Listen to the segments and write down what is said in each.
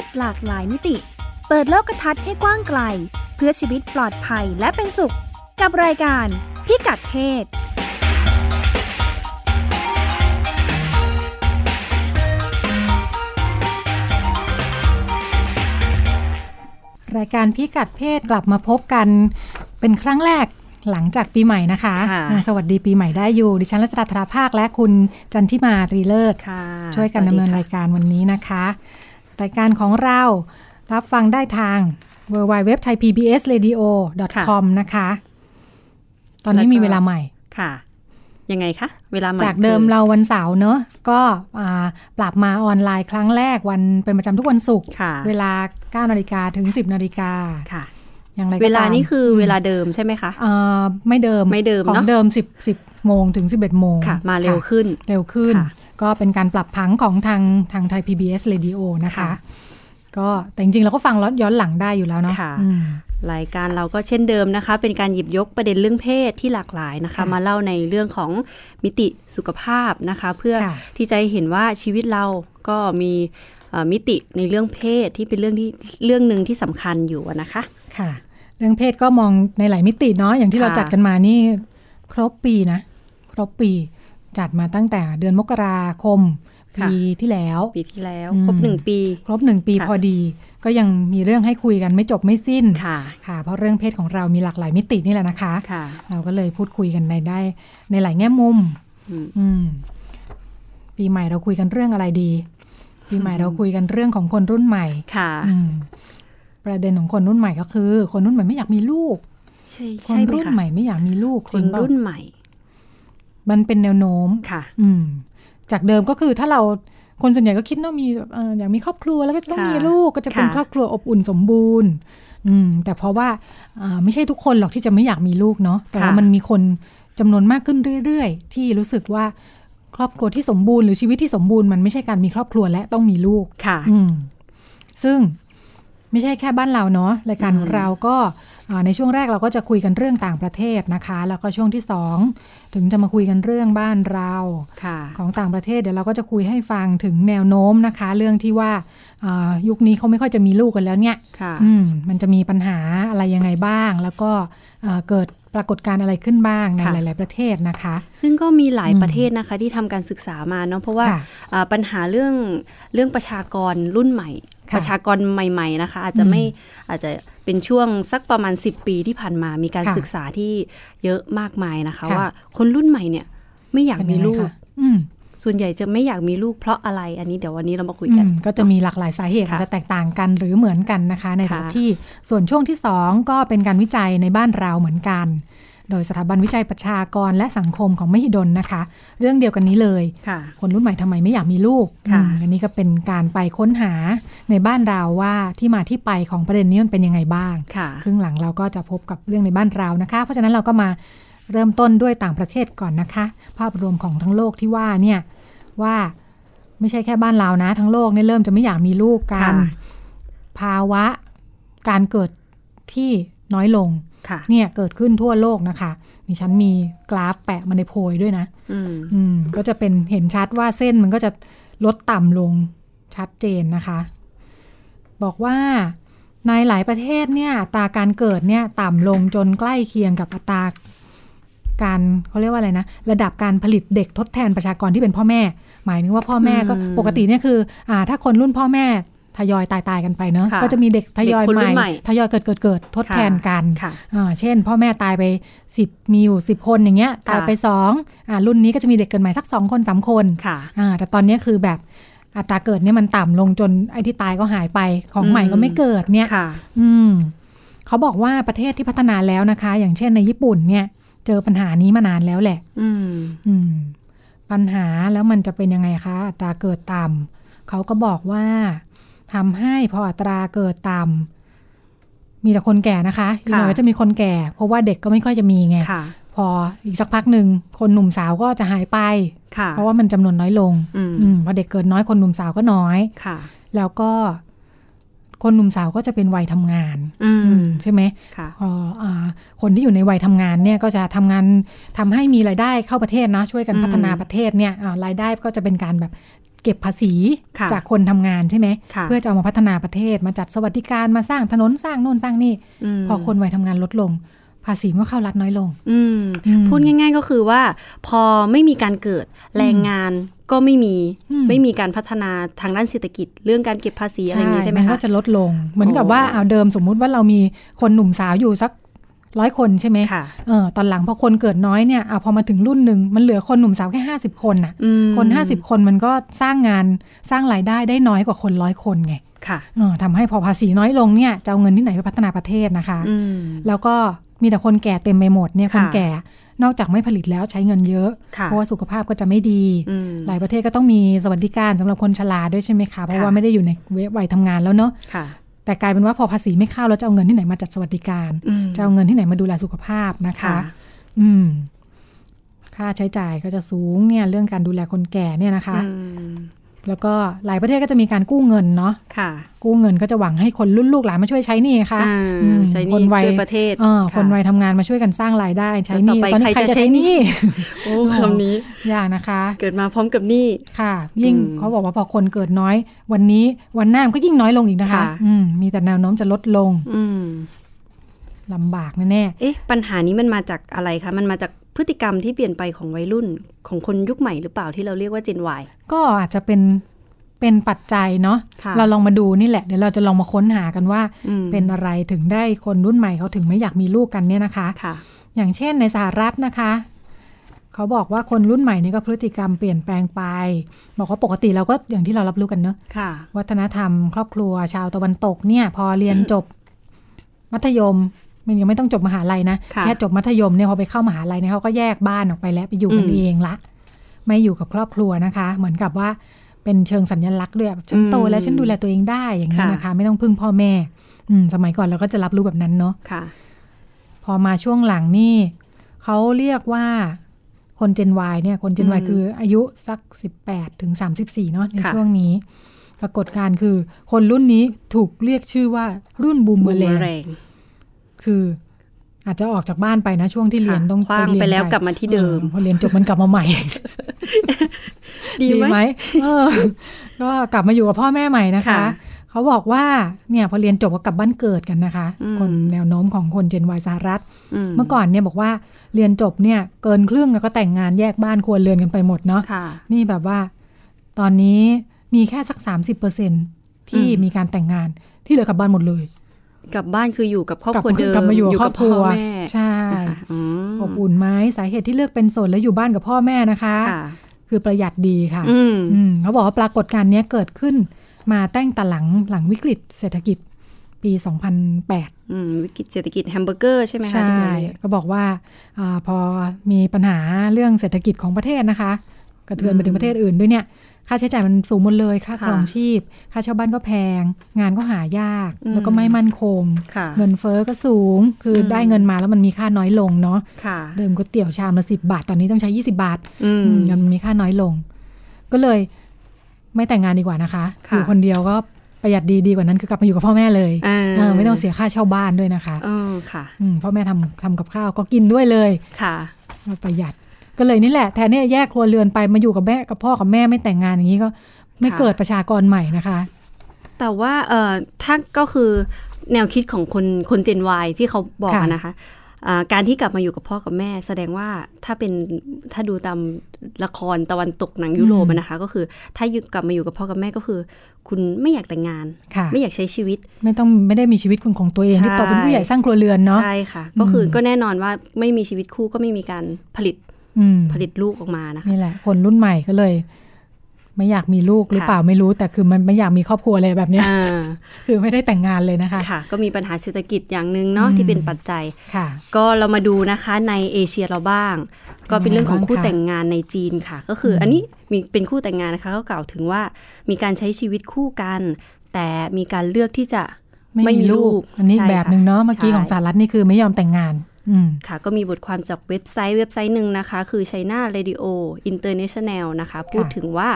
ศหลากหลายมิติ เปิดโลกทัศน์ให้กว้างไกล เพื่อชีวิตปลอดภัยและเป็นสุข กับรายการพิกัดเพศรายการพิกัดเพศกลับมาพบกันเป็นครั้งแรกหลังจากปีใหม่นะคะค่ะอ่าสวัสดีปีใหม่ได้อยู่ ดิฉันรัชดาธราภาคและคุณจันทิมาตรีเลิศค่ะช่วยกันดำเนินรายการวันนี้นะคะ รายการของเรารับฟังได้ทาง w w w t h a i p b s r a d i o c o m นะคะ ตอนนี้มีเวลาใหม่ค่ะ ยังไงคะ เวลาใหม่จากเดิมคือเราวันเสาร์เนอะก็อ่าปรับมาออนไลน์ครั้งแรกวันเป็นประจำทุกวันศุกร์ค่ะเวลา 9นาฬิกาถึง 10นาฬิกาค่ะอย่างไรก็ตามเวลานี้คือเวลาเดิมใช่ไหมคะเอ่อไม่เดิมไม่เดิมของเนอะเดิม10 10โมงถึง11โมงค่ะ มาเร็วค่ะขึ้นเร็วขึ้นค่ะ ก็เป็นการปรับผังของทางทางไทย PBS Radio นะคะค่ะก็แต่จริงๆเราก็ฟังย้อนหลังได้อยู่แล้วเนาะค่ะอืมรายการเราก็เช่นเดิมนะคะ เป็นการหยิบยกประเด็นเรื่องเพศที่หลากหลายนะคะค่ะมาเล่าในเรื่องของมิติสุขภาพนะคะ เพื่อค่ะที่จะให้เห็นว่าชีวิตเราก็มีเอ่อมิติในเรื่องเพศที่เป็นเรื่องที่เรื่องหนึ่งที่สำคัญอยู่อะนะคะค่ะ เรื่องเพศก็มองในหลายมิติเนาะอย่างที่เราค่ะจัดกันมานี่ครบปีนะ ครบปี จัดมาตั้งแต่เดือนมกราคมปีที่แล้ว ปีที่แล้วอืมครบหนึ่งปี ครบหนึ่งปีค่ะพอดี ก็ยังมีเรื่องให้คุยกันไม่จบไม่สิ้นค่ะ ค่ะ เพราะเรื่องเพศของเรามีหลากหลายมิตินี่แหละนะคะค่ะเราก็เลยพูดคุยกันในได้ ในหลายแง่มุมอืมอืมปีใหม่เราคุยกันเรื่องอะไรดี ปีใหม่เราคุยกันเรื่องของคนรุ่นใหม่ค่ะอืมประเด็นของคนรุ่นใหม่ก็คือ คนรุ่นใหม่ไม่อยากมีลูก ใช่คนใช่ไหมรุ่นคะใหม่ไม่อยากมีลูกคจรินงเปล่ารุ่นใหม่ มันเป็นแนวโน้มค่ะ อืม จากเดิมก็คือถ้าเราคนส่วนใหญ่ก็คิดว่ามีแบบเอ่ออยากมีครอบครัวแล้วก็จะต้องค่ะมีลูกก็จะเป็นค่ะครอบครัวอบอุ่นสมบูรณ์ อืม แต่เพราะว่าอ่าไม่ใช่ทุกคนหรอกที่จะไม่อยากมีลูกเนาะแต่ว่ามันมีคนจำนวนมากขึ้นเรื่อย ๆ ที่รู้สึกว่าครอบครัวที่สมบูรณ์หรือชีวิตที่สมบูรณ์มันไม่ใช่การมีครอบครัวและต้องมีลูกค่ะ อืมซึ่งไม่ใช่แค่บ้านเราเนาะรายการอืมของเราก็อ่า ในช่วงแรกเราก็จะคุยกันเรื่องต่างประเทศนะคะ แล้วก็ช่วงที่สองถึงจะมาคุยกันเรื่องบ้านเราค่ะของต่างประเทศเดี๋ยวเราก็จะคุยให้ฟังถึงแนวโน้มนะคะ เรื่องที่ว่าอ่ายุคนี้เขาไม่ค่อยจะมีลูกกันแล้วเนี่ยค่ะอืมมันจะมีปัญหาอะไรยังไงบ้าง แล้วก็อ่าเกิดปรากฏการณ์อะไรขึ้นบ้างในค่ะหลาย ๆ ประเทศนะคะ ซึ่งก็มีหลายอืมประเทศนะคะที่ทำการศึกษามาเนาะเพราะว่าค่ะอ่าปัญหาเรื่องเรื่องประชากรรุ่นใหม่ค่ะประชากรใหม่ ๆ นะคะ อาจจะอืมไม่อาจจะ เป็นช่วงสักประมาณ 10 ปีที่ผ่านมามีการค่ะศึกษาที่เยอะมากมายนะคะค่ะว่าคนรุ่นใหม่เนี่ยไม่อยากเป็นมียังไงลูกคะอืมส่วนใหญ่จะไม่อยากมีลูกเพราะอะไรอันนี้เดี๋ยววันนี้เรามาคุยอืกันมก็จะมีหลากหลายสาเหตุค่ะอาจจะแตกต่างกันหรือเหมือนกันนะคะ ในแต่ละค่ะที่ส่วนช่วงที่สองก็เป็นการวิจัยในบ้านเราเหมือนกัน โดยสถาบันวิจัยประชากรและสังคมของมหิดลนะคะ เรื่องเดียวกันนี้เลยค่ะคนรุ่นใหม่ทำไมไม่อยากมีลูกค่ะอืมอันนี้ก็เป็นการไปค้นหาในบ้านเราว่าที่มาที่ไปของประเด็นนี้มันเป็นยังไงบ้างค่ะครึ่งหลังเราก็จะพบกับเรื่องในบ้านเรานะคะ เพราะฉะนั้นเราก็มาเริ่มต้นด้วยต่างประเทศก่อนนะคะ ภาพรวมของทั้งโลกที่ว่าเนี่ยว่าไม่ใช่แค่บ้านเรานะ ทั้งโลกเนี่ยเริ่มจะไม่อยากมีลูกกันค่ะภาวะการเกิดที่น้อยลงค่ะ เนี่ยเกิดขึ้นทั่วโลกนะคะดิฉันมีกราฟแปะมาในโพยด้วยนะอืมอืมก็จะเป็นเห็นชัดว่าเส้นมันก็จะลดต่ำลงชัดเจนนะคะ บอกว่าในหลายประเทศเนี่ยอัตราการเกิดเนี่ยต่ำลงจนใกล้เคียงกับอัตราการเขาเรียกว่าอะไรนะ ระดับการผลิตเด็กทดแทนประชากรที่เป็นพ่อแม่ หมายถึงว่าพ่อแม่ก็อืมปกติเนี่ยคืออ่าถ้าคนรุ่นพ่อแม่ ทยอยตายตายๆกันไปเนอะค่ะก็จะมีเด็กทยอยเด็กคนใหรุ่ม่นใหม่ ทยอยเกิดเกิดเกิดทดแทนกันค่ะอ่าเช่น พ่อแม่ตายไปสิบมีอยู่สิบคนอย่างเงี้ยตายไปสองอ่ารุ่นนี้ก็จะมีเด็กเกิดใหม่สักสองคนสามคนค่ะอ่าแต่ตอนนี้คือแบบอัตราเกิดเนี่ยมันต่ำลงจนไอ้ที่ตายก็หายไปของใหม่อืมก็ไม่เกิดเนี่ยค่ะอืมเขาบอกว่าประเทศที่พัฒนาแล้วนะคะ อย่างเช่นในญี่ปุ่นเนี่ยเจอปัญหานี้มานานแล้วแหละ อืมอืมปัญหาแล้วมันจะเป็นยังไงคะอัตราเกิดต่ำเขาก็บอกว่า ทำให้พออัตราเกิดต่ำมีแต่คนแก่นะคะอีกหน่อยค่ะก็จะมีคนแก่ เพราะว่าเด็กก็ไม่ค่อยจะมีไงค่ะพออีกสักพักหนึ่งคนหนุ่มสาวก็จะหายไปค่ะเพราะว่ามันจำนวนน้อยลงอืมอืมพอเด็กเกิดน้อยคนหนุ่มสาวก็น้อยค่ะ แล้วก็คนหนุ่มสาวก็จะเป็นวัยทำงานอืมใช่ไหมค่ะพออาคนที่อยู่ในวัยทำงานเนี่ยก็จะทำงานทำให้มีรายได้เข้าประเทศนะช่วยกันอืมพัฒนาประเทศเนี่ยอ่ารายได้ก็จะเป็นการแบบ เก็บภาษีค่ะจากคนทำงานใช่ไหมค่ะเพื่อจะเอามาพัฒนาประเทศมาจัดสวัสดิการมาสร้างถนนสร้างโน่นสร้างนี่มพอคนวัยทำงานลดลง ภาษีมันก็เข้ารัฐน้อยลงอืมอืมพูดง่าย ๆก็คือว่า พอไม่มีการเกิดแรงงานก็ไม่มีอืมไม่มีการพัฒนาทางด้านเศรษฐกิจ เรื่องการเก็บภาษีอะไรอย่างนี้ใช่ไหมนคะก็จะลดลง เหมือนกับโอ้ว่าเอาเดิมสมมุติว่าเรามีคนหนุ่มสาวอยู่สัก ร้อยคนใช่ไหมค่ะเออตอนหลังพอคนเกิดน้อยเนี่ยเอาพอมาถึงรุ่นหนึ่งมันเหลือคนหนุ่มสาวแค่ห้าสิบคนน่ะอืมคนห้าสิบคนมันก็สร้างงานสร้างรายได้ได้น้อยกว่าคนร้อยคนไงค่ะเออทำให้พอภาษีน้อยลงเนี่ยจะเอาเงินที่ไหนไปพัฒนาประเทศนะคะอืมแล้วก็มีแต่คนแก่เต็มไปหมดเนี่ยคนค่ะแก่นอกจากไม่ผลิตแล้วใช้เงินเยอะค่ะเพราะว่าสุขภาพก็จะไม่ดีอืมหลายประเทศก็ต้องมีสวัสดิการสำหรับคนชราด้วยใช่ไหมคะ เพราะค่ะว่าไม่ได้อยู่ในวัยทำงานแล้วเนาะค่ะ แต่กลายเป็นว่าพอภาษีไม่เข้าแล้วจะเอาเงินที่ไหนมาจัดสวัสดิการอืมจะเอาเงินที่ไหนมาดูแลสุขภาพนะคะค่ะอืม ค่าใช้จ่ายก็จะสูงเนี่ย เรื่องการดูแลคนแก่เนี่ยนะคะอืม แล้วก็หลายประเทศก็จะมีการกู้เงินเนาะค่ะ กู้เงินก็จะหวังให้คนรุ่นลูกหลานมาช่วยใช้หนี่ค่ะอ่าอืมใช้หคนี่นวัยช่วยประเทศเออค่ะคนวัยทำงานมาช่วยกันสร้างรายได้ใช้หนี่แล้วต่อไปตอนนี้ใคใครรจะจะใช้ใช้หหนี้นี้โอ้คำนี้ยากนะคะ เกิดมาพร้อมกับหนี้ค่ะ ยิ่งอืมเขาบอกว่าพอคนเกิดน้อย วันนี้วันหน้ามันก็ยิ่งน้อยลงอีกนะคะค่ะอืมมีแต่แนวโน้มจะลดลงอืมลำบากแน่เอ๊ะปัญหานี้มันมาจากอะไรคะมันมาจาก พฤติกรรมที่เปลี่ยนไปของวัยรุ่นของคนยุคใหม่หรือเปล่าที่เราเรียกว่า Gen Y ๆก็อาจจะเป็นเป็นปัจจัยเนาะค่ะเราลองมาดูนี่แหละเดี๋ยวเราจะลองมาค้นหากันว่าอืมเป็นอะไรถึงได้คนรุ่นใหม่เขาถึงไม่อยากมีลูกกันเนี่ยนะคะค่ะอย่างเช่นในสหรัฐนะคะเขาบอกว่าคนรุ่นใหม่นี่ก็พฤติกรรมเปลี่ยนแปลงไป บอกว่าปกติเราก็อย่างที่เรารับรู้กันเนอะค่ะวัฒนธรรม ครอบครัวชาวตะวันตกเนี่ย พอเรียนจบ มัธยม มันยังไม่ต้องจบมหาลัยนะค่ะแค่จบมัธยมเนี่ยพอไปเข้ามหาลัยเนี่ยเขาก็แยกบ้านออกไปแล้วไปอยู่กันอืมเองละ ไม่อยู่กับครอบครัวนะคะ เหมือนกับว่าเป็นเชิงสัญลักษณ์ด้วยฉันโตแล้วฉันดูแลตัวเองได้อย่างนี้ค่ะนะคะ ไม่ต้องพึ่งพ่อแม่ อืมสมัยก่อนเราก็จะรับรู้แบบนั้นเนาะค่ะ พอมาช่วงหลังนี่เขาเรียกว่าคนเจน Y เนี่ยคนเจน Y อืมคืออายุสัก18ถึง34เนาะในค่ะช่วงนี้ ปรากฏการณ์คือ คนรุ่นนี้ถูกเรียกชื่อว่ารุ่นบูมเมอร์บูมแลเมอร์นแรง คือ อาจจะออกจากบ้านไปนะช่วงที่เรียนค่ะต้องขว้างเรียนไปแล้วกลับมาที่เดิมออพอเรียนจบมันกลับมาใหม่ ดีไหมเออก็กลับมาอยู่กับพ่อแม่ใหม่นะคะค่ะเขาบอกว่าเนี่ยพอเรียนจบก็กลับบ้านเกิดกันนะคะอืมคนแนวโน้มของคนเจน Y สหรัฐอืมเมื่อก่อนเนี่ยบอกว่าเรียนจบเนี่ยเกินครึ่งแล้วก็แต่งงานแยกบ้านควรเรือนกันไปหมดเนาะค่ะนี่แบบว่า ตอนนี้มีแค่สัก 30%ที่อืมมีการแต่งงานที่เหลือกลับบ้านหมดเลย กลับบ้านคืออยู่กับครอบครัวกลับเดิมกลับมาอยู่กับครอบครัวพ่อแม่ใช่นะคะอืมอบอุ่นไหมสาเหตุที่เลือกเป็นโสดแล้วอยู่บ้านกับพ่อแม่นะคะค่ะคือประหยัดดีค่ะอืมอืมเขาบอกว่าปรากฏการณ์เนี้ยเกิดขึ้นมาตั้งแต่หลังหลังวิกฤตเศรษฐกิจปี 2008อืมวิกฤตเศรษฐกิจแฮมเบอร์เกอร์ใช่ไหมคะใช่ที่เราเรียกก็บอกว่าอาพอมีปัญหาเรื่องเศรษฐกิจของประเทศนะคะ กระเทือนไปถึงประเทศอื่นด้วยเนี่ย ค่าใช้จ่ายมันสูงหมดเลยค่าครองชีพ ค่าเช่าบ้านก็แพง งานก็หายาก แล้วก็ไม่มั่นคงค่ะเงินเฟ้อก็สูง คืออมได้เงินมาแล้วมันมีค่าน้อยลงเนาะค่ะเดิมก๋วยเตี๋ยวชามละสิบาท ตอนนี้ต้องใช้20บาทอืมเงินมันมีค่าน้อยลง ก็เลยไม่แต่งงานดีกว่านะคะค่ะอยู่คนเดียวก็ประหยัดดีดีกว่านั้นคือกลับมาอยู่กับพ่อแม่เลยอ่าเออไม่ต้องเสียค่าเช่าบ้านด้วยนะคะเออค่ะอืมพ่อแม่ทำทำกับข้าวก็กินด้วยเลยค่ะประหยัด ก็เลยนี่แหละแทนที่จะแยกครัวเรือนไปมาอยู่กับแม่กับพ่อกับแม่ไม่แต่งงานอย่างนี้ก็ไม่ค่ะเกิดประชากรใหม่นะคะ แต่ว่าเอ่อถ้าก็คือแนวคิดของคนคนเจน Y ที่เขาบอกค่ะอะนะคะอ่าการที่กลับมาอยู่กับพ่อกับแม่ แสดงว่าถ้าเป็นถ้าดูตามละครตะวันตกหนังยุโรปอะนะคะ ก็คือถ้าอยู่กลับมาอยู่กับพ่อกับแม่ก็คือ คุณไม่อยากแต่งงานค่ะไม่อยากใช้ชีวิต ไม่ต้องไม่ได้มีชีวิตของของตัวเองใช่ที่โตเป็นผู้ใหญ่สร้างครัวเรือนเนาะใช่ค่ะ ก็คืออมก็แน่นอนว่าไม่มีชีวิตคู่ก็ไม่มีการผลิตอืม ผลิตลูกออกมานะคะนี่แหละ คนรุ่นใหม่ก็เลย ไม่อยากมีลูกหรือค่ะเปล่าไม่รู้ แต่คือมันไม่อยากมีครอบครัวเลยแบบเนี้ยอ่าคือไม่ได้แต่งงานเลยนะคะค่ะ ก็มีปัญหาเศรษฐกิจอย่างหนึ่งเนาะอืมที่เป็นปัจจัยค่ะ ก็เรามาดูนะคะในเอเชียเราบ้าง ก็เป็นเรื่องของคู่บ้างคะแต่งงานในจีนค่ะ ก็คืออมอันนี้มีเป็นคู่แต่งงานนะคะเขากล่าวถึงว่ามีการใช้ชีวิตคู่กัน แต่มีการเลือกที่จะไม่มีลูก อันนี้ใช่แบบหนึ่งเนาะค่ะเมื่อกี้ใช่ของสหรัฐนี่คือไม่ยอมแต่งงานอืม ค่ะ ก็มีบทความจากเว็บไซต์เว็บไซต์หนึ่งนะคะ คือ China Radio International นะคะ พูดถึงว่า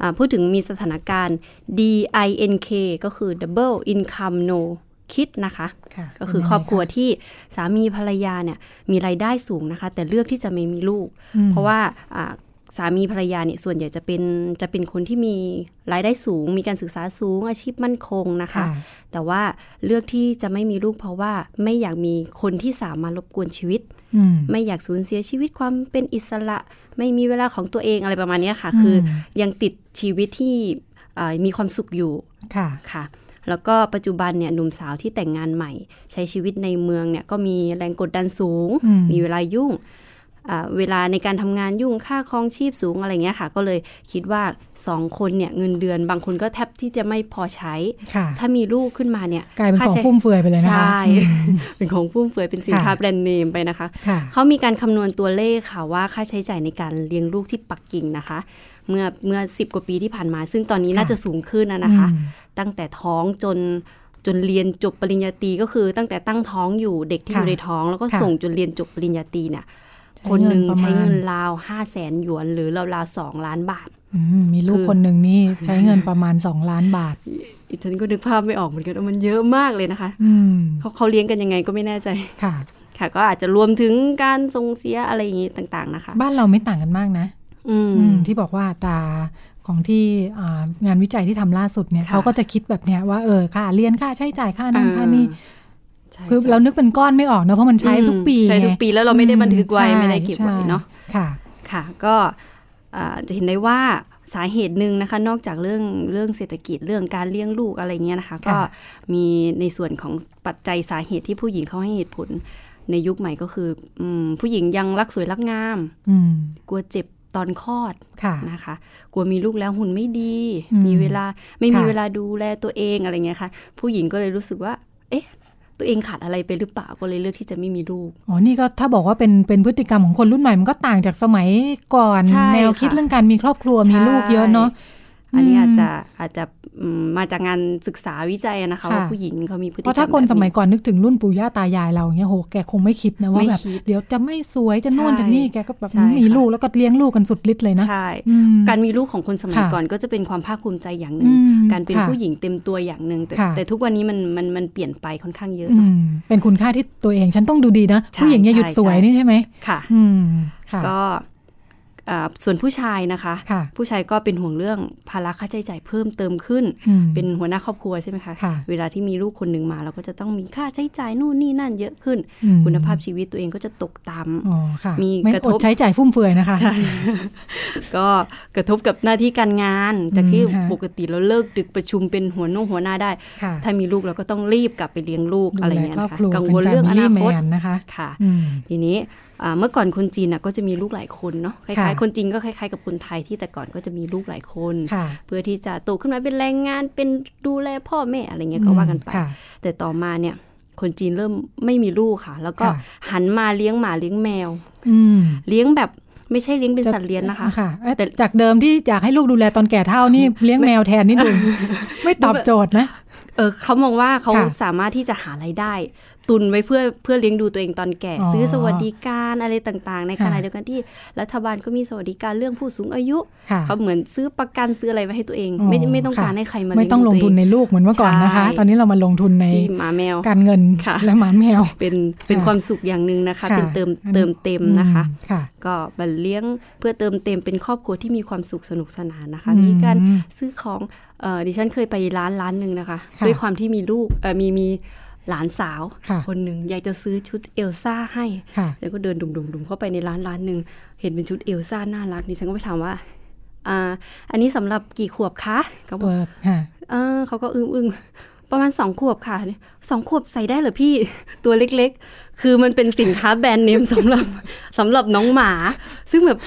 อ่าพูดถึงมีสถานการณ์ DINK ก็คือ Double Income No Kid นะคะค่ะก็คือเป็นยังไงครอบครัวคะที่สามีภรรยาเนี่ยมีรายได้สูงนะคะ แต่เลือกที่จะไม่มีลูกอืมเพราะว่าอ่า สามีภรรยาเนี่ยส่วนใหญ่จะเป็นจะเป็นคนที่มีรายได้สูง มีการศึกษาสูงอาชีพมั่นคงนะคะค่ะแต่ว่าเลือกที่จะไม่มีลูกเพราะว่าไม่อยากมีคนที่สามารถรบกวนชีวิตอืมไม่อยากสูญเสียชีวิตความเป็นอิสระ ไม่มีเวลาของตัวเองอะไรประมาณเนี้ยค่ะ คือยังติดชีวิตที่เอ่อมีความสุขอยู่ค่ะค่ะแล้วก็ปัจจุบันเนี่ยหนุ่มสาวที่แต่งงานใหม่ ใช้ชีวิตในเมืองเนี่ยก็มีแรงกดดันสูงอืมมีเวลายุ่งอ่า เวลาในการทำงานยุ่งค่าครองชีพสูงอะไรเงี้ยค่ะ ก็เลยคิดว่าสองคนเนี่ยเงินเดือนบางคนก็แทบที่จะไม่พอใช้ค่ะถ้ามีลูกขึ้นมาเนี่ยกลายเป็นค่ของใช้ฟุ่มเฟือยไปเลยนะคะใช่อืมเป็นของฟุ่มเฟือยเป็นสินค้าค่ะแบรนด์เนมไปนะคะค่ะเขามีการคำนวณตัวเลขค่ะว่าค่าใช้จ่ายในการเลี้ยงลูกที่ปักกิ่งนะคะเมื่อเมื่อสิบกว่าปีที่ผ่านมา ซึ่งตอนนี้ค่ะน่าจะสูงขึ้นนะนะคะอืมตั้งแต่ท้องจนจนเรียนจบปริญญาตรีก็คือตั้งแต่ตั้งท้องอยู่เด็กที่อยู่ในท้อง แล้วก็ค่ะส่งจนเรียนจบปริญญาตรีเนี่ยใช้ คนหนึ่งเงินประมาณใช้เงินราวห้าแสนหยวน หรือราวๆสองล้านบาทอืมมีลูกคือคนหนึ่งนี่ใช้เงินประมาณสองล้านบาทอีกฉันก็นึกภาพไม่ออกเหมือนกันว่ามันเยอะมากเลยนะคะอืมเขาเขาเลี้ยงกันยังไงก็ไม่แน่ใจค่ะ ค่ะ ก็อาจจะรวมถึงการส่งเสียอะไรอย่างนี้ต่าง ๆ นะคะ บ้านเราไม่ต่างกันมากนะ อืมอืมที่บอกว่าอัตราของที่อ่างานวิจัยที่ทำล่าสุดเนี่ยค่ะเขาก็จะคิดแบบเนี้ยว่าเออค่าเรียนค่าใช้จ่ายค่านั่นค่านี่ใช่ คือใช่เรานึกเป็นก้อนไม่ออกเนอะเพราะมันใช้ทุกปีใช้ทุกไงปีแล้วเราไม่ได้บันทึกไว้อืไม่ได้เก็บไว้ใช่เนาะค่ะค่ะ ก็อ่าจะเห็นได้ว่าสาเหตุหนึ่งนะคะ นอกจากเรื่องเรื่องเศรษฐกิจเรื่องการเลี้ยงลูกอะไรเงี้ยนะคะ ก็มีในส่วนของปัจจัยสาเหตุที่ผู้หญิงเขาให้เหตุผลในยุคใหม่ก็คืออมผู้หญิงยังรักสวยรักงามอืมกลัวเจ็บตอนคลอดค่ะนะคะ กลัวมีลูกแล้วหุ่นไม่ดีอืมมีเวลาไม่มีค่ะเวลาดูแลตัวเองอะไรเงี้ยค่ะ ผู้หญิงก็เลยรู้สึกว่า เอ๊ะ ตัวเองขาดอะไรไปหรือเปล่าก็เลยเลือกที่จะไม่มีลูกอ๋อนี่ก็ถ้าบอกว่าเป็นเป็นพฤติกรรมของคนรุ่นใหม่มันก็ต่างจากสมัยก่อนใช่แนวคิดค่ะเรื่องการมีครอบครัวมีลูกเยอะเนาะอันนี้อืมอาจจะอาจจะอื มมาจากงานศึกษาวิจัยนะคะค่ะว่าผู้หญิงเขามีพฤติกรเพรมราะถ้าคนแบบสมัยก่อนนึกถึงรุ่นปู่ย่าตายายเราเงี้ยโหแกคงไม่คิดนะว่าไม่แบบคิดเดี๋ยวจะไม่สวยจะนู่นใช่จะนี่แกก็แบบใช่มีค่ะลูกแล้วก็เลี้ยงลูกกันสุดฤทธิ์เลยนะใช่อืมการมีลูกของคนสมัยค่ะก่อนก็จะเป็นความภาคภูมิใจอย่างหนึ่งอืมการเป็นค่ะผู้หญิงเต็มตัวอย่างหนึ่งแต่ค่ะแต่ทุกวันนี้มันมันมันเปลี่ยนไปค่อนข้างเยอะอืเนอะมเป็นคุณค่าที่ตัวเองฉันต้องดูดีนะใช่ผู้หญิงอย่าหยุดใช่สวยใช่นี่ใช่ไหมค่ะอืมค่ะก็อ่า ส่วนผู้ชายนะคะค่ะผู้ชายก็เป็นห่วงเรื่องภาระค่าใช้จ่ายเพิ่มเติมขึ้นอืมเป็นหัวหน้าครอบครัวใช่ไหมคะค่ะเวลาที่มีลูกคนหนึ่งมา เราก็จะต้องมีค่าใช้จ่ายนู่นนี่นั่นเยอะขึ้นอืมคุณภาพชีวิตตัวเองก็จะตกต่ำอ๋อค่ะมีไม่กระอทดบใช้จ่ายฟุ่มเฟือยนะคะใช่ก็กระทบกับหน้าที่การงานจากที่อืมค่ะปกติเราเลิกดึกประชุมเป็นหัวโน้หัวหน้าได้ค่ะถ้ามีลูกเราก็ต้องรีบกลับไปเลี้ยงลูกดูอะไรแลเงี้ยครอบนะคะครัวกังเป็นวลเรื่องอ family นาคต man นะคะค่ะอืมทีนี้อ่า เมื่อก่อนคนจีนน่ะก็จะมีลูกหลายคนเนาะคล้ายค่ะๆคนจีนก็คล้ายๆกับคนไทยที่แต่ก่อนก็จะมีลูกหลายคนค่ะเพื่อที่จะโตขึ้นมาเป็นแรงงานเป็นดูแลพ่อแม่อะไรเงี้ยก็ว่ากันไปค่ะแต่ต่อมาเนี่ยคนจีนเริ่มไม่มีลูกค่ะ แล้วก็ค่ะหันมาเลี้ยงหมาเลี้ยงแมวอืมเลี้ยงแบบไม่ใช่เลี้ยงเป็นสัตว์เลี้ยงนะคะค่ะเอ้ยแต่จากเดิมที่อยากให้ลูกดูแลตอนแก่เท่านี่เลี้ยงแมวแทนนี่ดูไม่ตอบโจทย์นะ เออเขามองว่าเขาค่ะสามารถที่จะหารายได้ ตุนไว้เพื่อเพื่อเลี้ยงดูตัวเองตอนแก่อ๋อซื้อสวัสดิการอะไรต่างๆ ในขณะค่ะเดียวกันที่รัฐบาลก็มีสวัสดิการเรื่องผู้สูงอายุค่ะเขาเหมือนซื้อประกันซื้ออะไรไว้ให้ตัวเองอ๋อไม่ไม่ต้องค่ะการให้ใครมาไม่เลี้ยงต้องดูลงตัวทุนเองในลูกเหมือนเมื่อก่อนนะคะใช่ตอนนี้เรามาลงทุนในที่หมาแมวการเงินค่ะและหมาแมวเป็นเป็นค่ะความสุขอย่างหนึ่งนะคะค่ะเป็นเติมอันนี้เติมเต็มนะคะอืมค่ะก็บันเลี้ยงเพื่อเติมเต็มเป็นครอบครัวที่มีความสุขสนุกสนานนะคะอืมมีการซื้อของเอ่อดิฉันเคยไปร้านร้านหนึ่งนะคะค่ะด้วยความที่มีลูกเอ่อมีมี หลานสาวค่ะคนหนึ่งอยากจะซื้อชุดเอลซ่าให้ค่ะฉันก็เดินดุมๆๆเข้าไปในร้านร้านหนึ่งเห็นเป็นชุดเอลซ่าน่ารักดิฉันก็ไปถามว่าอ่า อันนี้สำหรับกี่ขวบคะเขาบอกเปิดค่ะเออเขาก็อึ้งอึ้งๆประมาณสองขวบค่ะสองขวบใส่ได้เหรอพี่ตัวเล็กๆ คือมันเป็นสินค้าแบรนด์เนมสำหรับสำหรับน้องหมา ซึ่งแบบ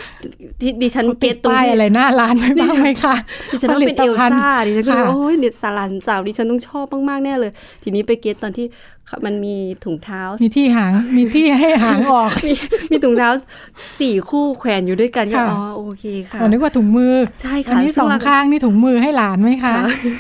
ดิดิฉันเขาเก็ติตดตรงป้ายที่อะไรหน้าร้านไว้บ้างไหมคะดิฉันต้องเป็นผเอลิลตภัณฑ์ซ่าดิฉันก็เลยค่ะโอ้ยเด็ดสารันสาวดิฉันต้องชอบมากๆแน่เลย ทีนี้ไปเก็ตตอนที่มันมีถุงเท้า มีที่หาง มีที่ให้หางออก มีมีถุงเท้าสี่คู่แขวนอยู่ด้วยกันก็ค่ะอ๋อโอเคค่ะอ๋อนึกว่าถุงมือ ใช่อันค่ะนี้สซึ่องเราข้างนี่ถุงมือให้หลานไหมคะค่ะ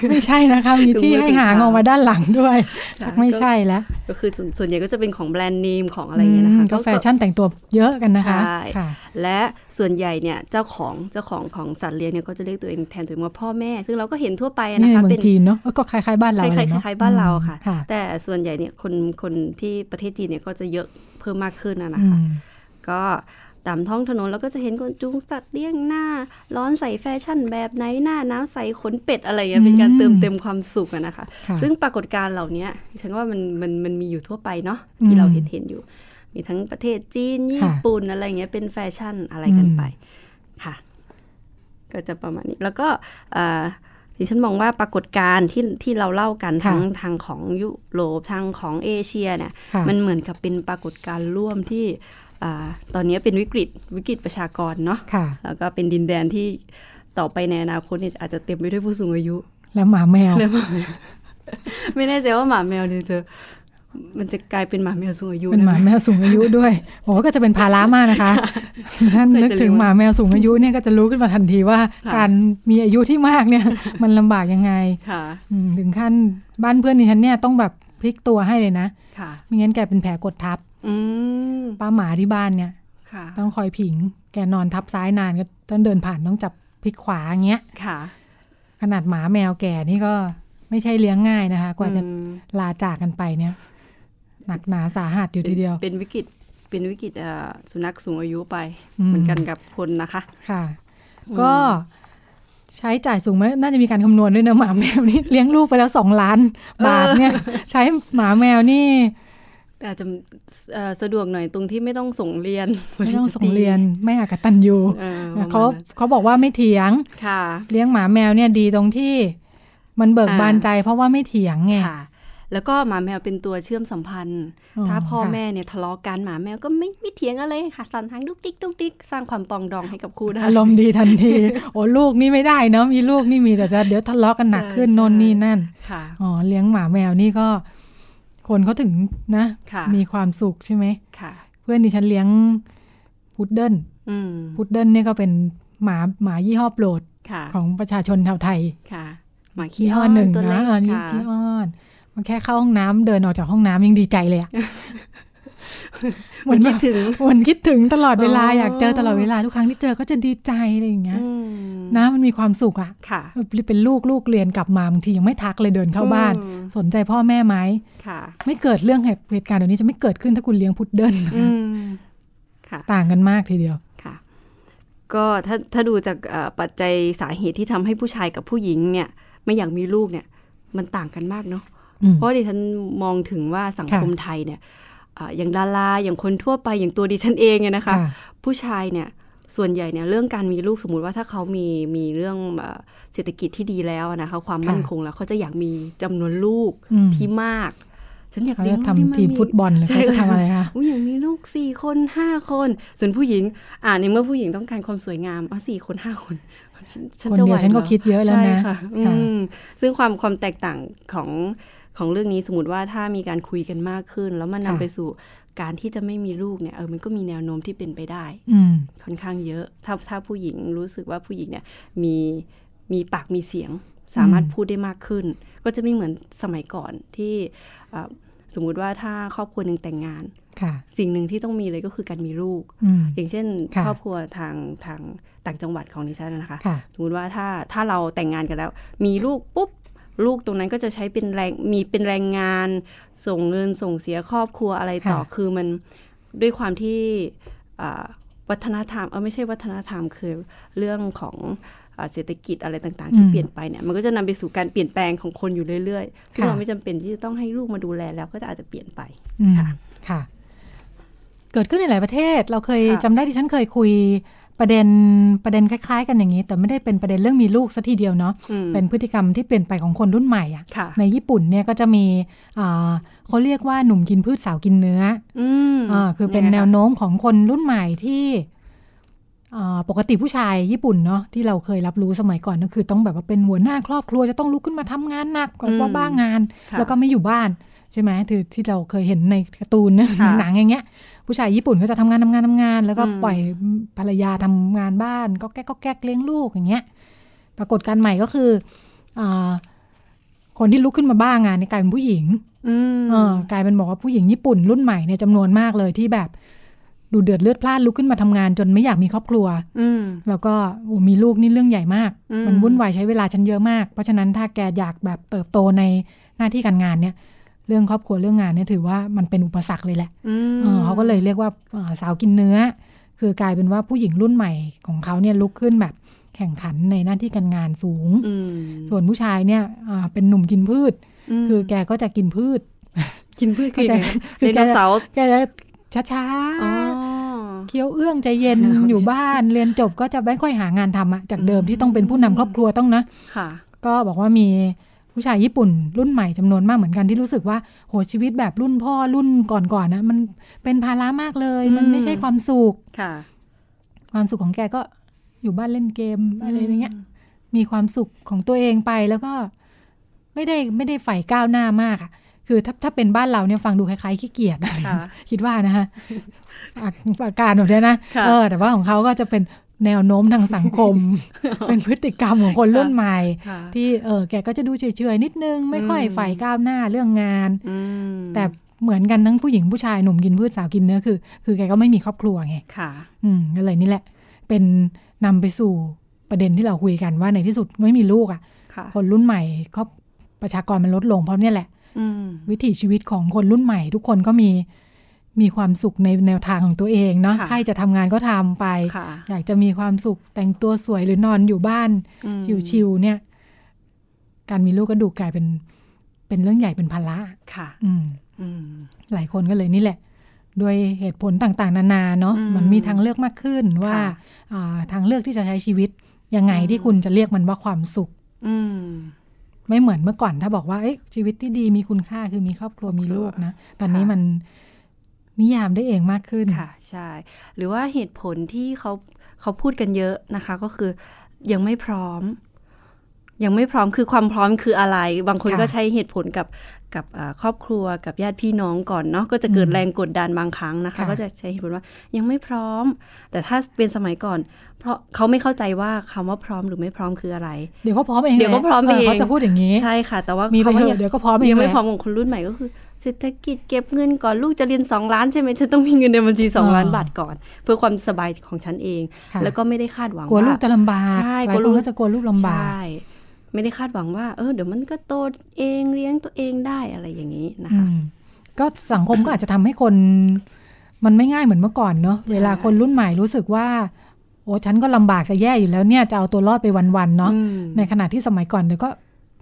ไม่ใช่นะคะ มีถุงที่มือให้ถุงหางเท้าออกมาด้านหลังด้วยค่ะชักไม่ใช่แล้ว ก็คือส่วนส่วนใหญ่ก็จะเป็นของแบรนด์เนมของอะไรอย่างเงี้ยนะคะมก็แฟชั่นแต่งตัวเยอะกันนะคะใช่ค่ะและส่วนใหญ่เนี่ยเจ้าของเจ้าของของสัตว์เลี้ยงเนี่ยก็จะเรียกตัวเองแทนตัวเองว่าพ่อแม่ ซึ่งเราก็เห็นทั่วไปนี่นะในคะเมือเป็งนจีนเนาะก็คล้ายๆบ้านคเราล้ายเลยๆเนาะคล้ายๆบ้านเราค่ะค่ะ แต่ส่วนใหญ่เนี่ยคนคนที่ประเทศจีนเนี่ยก็จะเยอะเพิ่มมากขึ้นนะนะอืคะมก็ ตามท้องถนนแล้วก็จะเห็นคนจูงสัตว์เลี้ยงหน้า ร้อนใส่แฟชั่นแบบไหนหน้าหนาวใส่ขนเป็ดอะไรอย่างเงี้ยเป็นการเติมเต็มความสุขอะนะคะค่ะซึ่งปรากฏการณ์เหล่านี้ฉันว่ามันมันมันมีอยู่ทั่วไปเนาะอืมที่เราเห็นเห็นอยู่ มีทั้งประเทศจีนญี่ค่ะปุ่นอะไรเงี้ยเป็นแฟชั่นอะไรกันอืมไปค่ะ ก็จะประมาณนี้แล้วก็อ่าดิฉันมองว่าปรากฏการณ์ที่ที่เราเล่ากันทั้งทางของยุโรปทางของเอเชียเนี่ยค่ะมันเหมือนกับเป็นปรากฏการณ์ร่วมที่ อาตอนนี้เป็นวิกฤตวิกฤตประชากรเนาะค่ะแล้วก็เป็นดินแดนที่ต่อไปในอนาคตเนี่ยอาจจะเต็มไปด้วยผู้สูงอายุ แล้วหมาแมวเลยหมาแมว ไม่แน่ใจว่าหมาแมวเนี่ยจะมันจะกลายเป็นหมาแมวสูงอายุเป็นหมาได้ไแมวสูงอายุด้วยโอ้ก็จะเป็นภาระมากนะคะท่านเคยจะนึกถึงรู้หมาแมวสูงอายุเนี่ยก็จะรู้ขึ้นมาทันทีว่าค่ะการมีอายุที่มากเนี่ย มันลำบากยังไงค่ะอืมถึงขั้นบ้านเพื่อนดิฉันเนี่ยต้องแบบพลิกตัวให้เลยนะค่ะไม่งั้นแกเป็นแผลกดทับอืม ป้าหมาที่บ้านเนี่ยค่ะต้องคอยผิง แกนอนทับซ้ายนานก็ต้องเดินผ่านต้องจับพลิกขวาอย่างเงี้ยค่ะ ขนาดหมาแมวแก่นี่ก็ไม่ใช่เลี้ยงง่ายนะคะ กว่าจะอืมลาจากกันไปเนี่ย หนักหนาสาหัสอยู่ทีเดียว เป็นวิกฤตเป็นวิกฤตเอ่อสุนัขสูงอายุไปอืมเหมือนกันกับคนนะคะ ค่ะ ก็ใช้จ่ายสูงไหมน่าจะมีการคำนวณด้วยนะหมาแมวนี่เลี้ยงลูกไปแล้วสองล้านบาทเนี่ย ใช้หมาแมวนี่ แต่อาจจะเอ่อสะดวกหน่อยตรงที่ไม่ต้องส่งเรียน ไม่ต้องส่งเรียนไม่อากตันยูเออประมาณเขานั้นเขาบอกว่าไม่เถียงค่ะเลี้ยงหมาแมวเนี่ยดีตรงที่ มันเบิกอ่าบานใจเพราะว่าไม่เถียงไงค่ะแล้วก็หมาแมวเป็นตัวเชื่อมสัมพันธ์อ๋อถ้าพ่อค่ะแม่เนี่ยทะเลาะกันหมาแมวก็ไม่ไม่เถียงอะไรค่ะสันทางดุกดิกดุกดิกสร้างความปรองดองให้กับคู่ได้อารมณ์ดีทันทีโอ้ลูกนี่ไม่ได้เนาะมีลูกนี่มีแต่จะเดี๋ยวทะเลาะกันหนักใช่ขึ้นใช่โน่นนี่นั่นค่ะอ๋อเลี้ยงหมาแมวนี่ก็ คนเขาถึงนะค่ะมีความสุขใช่ไหมค่ะเพื่อนดิฉันเลี้ยงพุดเดิ้ลอืมพุดเดิ้ลเนี่ยก็เป็นหมาหมายี่ห้อโปรดค่ะของประชาชนชาวไทยค่ะหมาขี้ยี่อ้ห้ออนหนึ่งตัวเล็นะกเออนี่ค่ะขี้อ้อน มันแค่เข้าห้องน้ำเดินออกจากห้องน้ำยังดีใจเลยอะ มันคิดถึงมันคิดถึงตลอดเวลาอ๋อออยากเจอตลอดเวลาทุกครั้งที่เจอก็จะดีใจอะไรอย่างเงี้ยอืมนะมันมีความสุขอะค่ะเป็นลูกลูกเรียนกลับมาบางทียังไม่ทักเลยเดินเข้าบ้านอืมสนใจพ่อแม่ไหมค่ะ ไม่เกิดเรื่องเหตุการณ์แบบนี้จะไม่เกิดขึ้นถ้าคุณเลี้ยงพุดเดิ้ลนะอืมค่ะต่างกันมากทีเดียวค่ะ ก็ถ้าถ้าดูจากเอ่อปัจจัยสาเหตุที่ทำให้ผู้ชายกับผู้หญิงเนี่ย ไม่อยากมีลูกเนี่ย มันต่างกันมากเนาะอืมเพราะดิฉันมองถึงว่าสังคมไทยเนี่ย อ่าอย่างดาราอย่างคนทั่วไปอย่างตัวดิฉันเองเนี่ยนะคะค่ะผู้ชายเนี่ยส่วนใหญ่เนี่ยเรื่องการมีลูกสมมุติว่าถ้าเขามีมีเรื่องเอ่อเศรษฐกิจที่ดีแล้วนะคะความมั่นคงแล้วเขาจะอยากมีจำนวนลูกอืมที่มาก ฉันอยากเขาเลี้ยจะงลูกที่ทำมากทีมฟุตบอลเลยใช่เขาจะทำอะไรคะอุ้ยอยากมีลูกสี่คนห้าคน ส่วนผู้หญิง อ่าในเมื่อผู้หญิงต้องการความสวยงามอะสี่คนห้าคนฉัคนจะเดียวไหฉันก็หรคิดเยอะแล้วใช่นะค่ะอืมซึ่งความความแตกต่างของ ของเรื่องนี้สมมติว่าถ้ามีการคุยกันมากขึ้น แล้วมันนำค่ะไปสู่การที่จะไม่มีลูกเนี่ยเออมันก็มีแนวโน้มที่เป็นไปได้อืมค่อนข้างเยอะ ถ้าถ้าผู้หญิงรู้สึกว่าผู้หญิงเนี่ยมีมีปากมีเสียง สามารถอืมพูดได้มากขึ้น ก็จะไม่เหมือนสมัยก่อนที่อ่าสมมุติว่าถ้าครอบครัวหนึ่งแต่งงานค่ะสิ่งหนึ่งที่ต้องมีเลยก็คือการมีลูกอืมอย่างเช่นค่ะครอบครัวทางทางต่างจังหวัดของดิฉันนะคะค่ะสมมติว่าถ้าถ้าเราแต่งงานกันแล้ว มีลูกปุ๊บ ลูกตรงนั้นก็จะใช้เป็นแรงมีเป็นแรงงาน ส่งเงินส่งเสียครอบครัวอะไรต่อค่ะคือมันด้วยความที่อ่าวัฒนธรรมเออไม่ใช่วัฒนธรรมคือเรื่องของอ่าเศรษฐกิจอะไรต่างๆ ที่เปลี่ยนไปเนี่ยมันก็จะนำไปสู่การเปลี่ยนแปลงของคนอยู่เรื่อยๆซึ่งเราไม่จำเป็นที่จะต้องให้ลูกมาดูแลแล้วก็จะอาจจะเปลี่ยนไปอืมค่ะค่ะ เกิดขึ้นในหลายประเทศ เราเคยค่ะจำได้ที่ฉันเคยคุย ประเด็นประเด็นคล้ายๆ กันอย่างนี้ แต่ไม่ได้เป็นประเด็นเรื่องมีลูกซะทีเดียวเนาะอืมเป็นพฤติกรรมที่เปลี่ยนไปของคนรุ่นใหม่อะค่ะในญี่ปุ่นเนี่ยก็จะมีอ่าเขาเรียกว่าหนุ่มกินพืชสาวกินเนื้ออืมอ่าคือเป็นยังไงแนคะวโน้มของคนรุ่นใหม่ที่อ่าปกติผู้ชายญี่ปุ่นเนาะที่เราเคยรับรู้สมัยก่อนก็คือต้องแบบว่าเป็นหัวหน้าครอบครัวจะต้องลุกขึ้นมาทำงานหนักกว่าบ้างานค่ะแล้วก็ไม่อยู่บ้านใช่ไหมคือที่เราเคยเห็นในการ์ตูนนะค่ะหนังอย่างเงี้ย ผู้ชายญี่ปุ่นก็จะทำงานทำงานทำงาน แล้วก็อืมปล่อยภรรยาทำงานบ้าน ก็แก๊กก็แก๊กเลี้ยงลูกอย่างเงี้ย ปรากฏการณ์ใหม่ก็คืออาคนที่ลุกขึ้นมาบ้างานเนี่ยกลายเป็นผู้หญิงอืมเออกลายเป็นบอกว่าผู้หญิงญี่ปุ่นรุ่นใหม่เนี่ยจำนวนมากเลยที่แบบดูเดือดเลือดพล่านลุกขึ้นมาทำงานจนไม่อยากมีครอบครัว อืมแล้วก็โอ้มีลูกนี่เรื่องใหญ่มากอืมมันวุ่นวายใช้เวลาฉันเยอะมาก เพราะฉะนั้นถ้าแกอยากแบบเติบโตในหน้าที่การงานเนี่ย เรื่องครอบครัวเรื่องงานเนี่ยถือว่ามันเป็นอุปสรรคเลยแหละอืมเออเขาก็เลยเรียกว่าเอ่อสาวกินเนื้อ คือกลายเป็นว่าผู้หญิงรุ่นใหม่ของเขาเนี่ยลุกขึ้นแบบแข่งขันในหน้าที่การงานสูงอืมส่วนผู้ชายเนี่ยอ่าเป็นหนุ่มกินพืชมคือแกก็จะกินพืช กินพืชคือเข้าใจไงคือไดแกโนเสาร์แกจะช้าอ๋อๆเคี้ยวเอื้องใจเย็นอยู่บ้านเรียนจบก็จะไม่ค่อยหางานทำอะจากเดิมที่ต้องเป็นผู้นำครอบครัวต้องนะค่ะก็บอกว่ามี ผู้ชายญี่ปุ่นรุ่นใหม่จำนวนมากเหมือนกันที่รู้สึกว่าโหชีวิตแบบรุ่นพ่อรุ่นก่อนๆนะมันเป็นภาระมากเลย มันไม่ใช่ความสุขค่ะ ความสุขของแกก็อยู่บ้านเล่นเกมอะไรอย่างเงี้ย มีความสุขของตัวเองไปแล้วก็ไม่ได้ไม่ได้ใฝ่ก้าวหน้ามากอะคือถ้าถ้าเป็นบ้านเราเนี่ยฟังดูคล้ายๆขี้เกียจอะไรค่ะคิดว่านะคะอาอาการแบบเนี้ยนะค่ะเออแต่ว่าของเขาก็จะเป็น แนวโน้มทางสังคม เป็นพฤติกรรมของคนรุ่นใหม่ค่ะที่เออแกก็จะดูเฉยๆนิดนึง ไม่ค่อยอืมใฝ่ก้าวหน้าเรื่องงานอืมแต่เหมือนกันทั้งผู้หญิงผู้ชายหนุ่มกินพืชสาวกินเนื้อคือ คือแกก็ไม่มีครอบครัวไงค่ะ อืมก็เลยนี่แหละ เป็นนำไปสู่ประเด็นที่เราคุยกันว่าในที่สุดไม่มีลูกอะ่ะค่ะ คนรุ่นใหม่เขาประชากรมันลดลงเพราะเนี่ยแหละอืมวิถีชีวิตของคนรุ่นใหม่ ทุกคนก็มี มีความสุขในแนวทางของตัวเองเนาะค่ะใครจะทำงานก็ทำไปค่ะอยากจะมีความสุขแต่งตัวสวยหรือนอนอยู่บ้านอืมชิวๆเนี่ย การมีลูกก็ดูกลายเป็น เป็นเรื่องใหญ่เป็นภาระค่ะ อืมอืมหลายคนก็เลยนี่แหละ ด้วยเหตุผลต่างๆ นานาเนาะอืมมันมีทางเลือกมากขึ้นว่าค่ะอ่าทางเลือกที่จะใช้ชีวิตยังไงอืมที่คุณจะเรียกมันว่าความสุข อืมไม่เหมือนเมื่อก่อนถ้าบอกว่าเอ้ยชีวิตที่ดีมีคุณค่าคือมีครอบครัวมีลูกนะตอนนี้ค่ะมัน นิยามได้เองมากขึ้นค่ะใช่หรือว่าเหตุผลที่เขาเขาพูดกันเยอะนะคะ ก็คือยังไม่พร้อม ยังไม่พร้อมคือความพร้อมคืออะไร บางคนค่ะก็ใช้เหตุผลกับ กับอ่าครอบครัวกับญาติพี่น้องก่อนเนาะก็จะเกิดอืมแรงกดดันบางครั้งนะคะค่ะก็จะใช้เหตุผลว่ายังไม่พร้อม แต่ถ้าเป็นสมัยก่อน เพราะเขาไม่เข้าใจว่าคำว่าพร้อมหรือไม่พร้อมคืออะไร เดี๋ยวก็พร้อมเองเดี๋ยวก็พร้อมแหละเองเขาจะพูดอย่างนี้ใช่ค่ะ แต่ว่ามีไปคำเถว่าอะเดี๋ยวก็พร้อมเองยังไม่แหละพร้อมของคนรุ่นใหม่ก็คือเศรษฐกิจเก็บเงินก่อนลูกจะเรียน 2 ล้านใช่ไหมฉันต้องมีเงินในบัญชี 2 ล้านบาทก่อน เพื่อความสบายของฉันเองค่ะแล้วก็ไม่ได้คาดหวังกลัวว่าลูกจะลำบากใช่หลายกลัวคลูนกก็จะกลัวลูกลำบากใช่ ไม่ได้คาดหวังว่า เออเดี๋ยวมันก็โตเองเลี้ยงตัวเองได้อะไรอย่างนี้นะอืคะมก็สังคมก็อาจจะทำให้คน มันไม่ง่ายเหมือนเมื่อก่อนเนอะใช่เวลาคนรุ่นใหม่รู้สึกว่า โอ้ฉันก็ลำบากจะแย่อยู่แล้วเนี่ยจะเอาตัวรอดไปวันๆเนาะอืมในขณะที่สมัยก่อนเดี๋ยวก็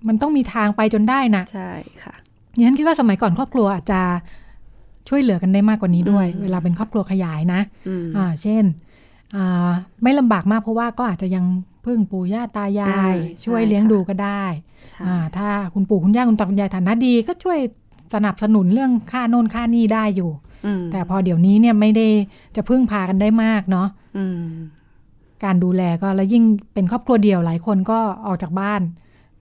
มันต้องมีทางไปจนได้นะใช่ค่ะดิฉันคิดว่าสมัยก่อนครอบครัวอาจจะช่วยเหลือกันได้มากกว่านี้ด้วยอืมเวลาเป็นครอบครัวขยายนะอืมอ่า เช่น อ่า ไม่ลำบากมากเพราะว่าก็อาจจะยัง พึ่งปู่ย่าตายายอ่าช่วยใช่เลี้ยงค่ะดูก็ได้ใช่อ่าถ้าคุณปู่คุณย่าคุณตาคุณยายฐานะดีก็ช่วยสนับสนุนเรื่องค่าโน่นค่านี่ได้อยู่อืมแต่พอเดี๋ยวนี้เนี่ยไม่ได้จะพึ่งพากันได้มากเนาะอืมการดูแลก็แล้วยิ่งเป็นครอบครัวเดียวหลายคนก็ออกจากบ้าน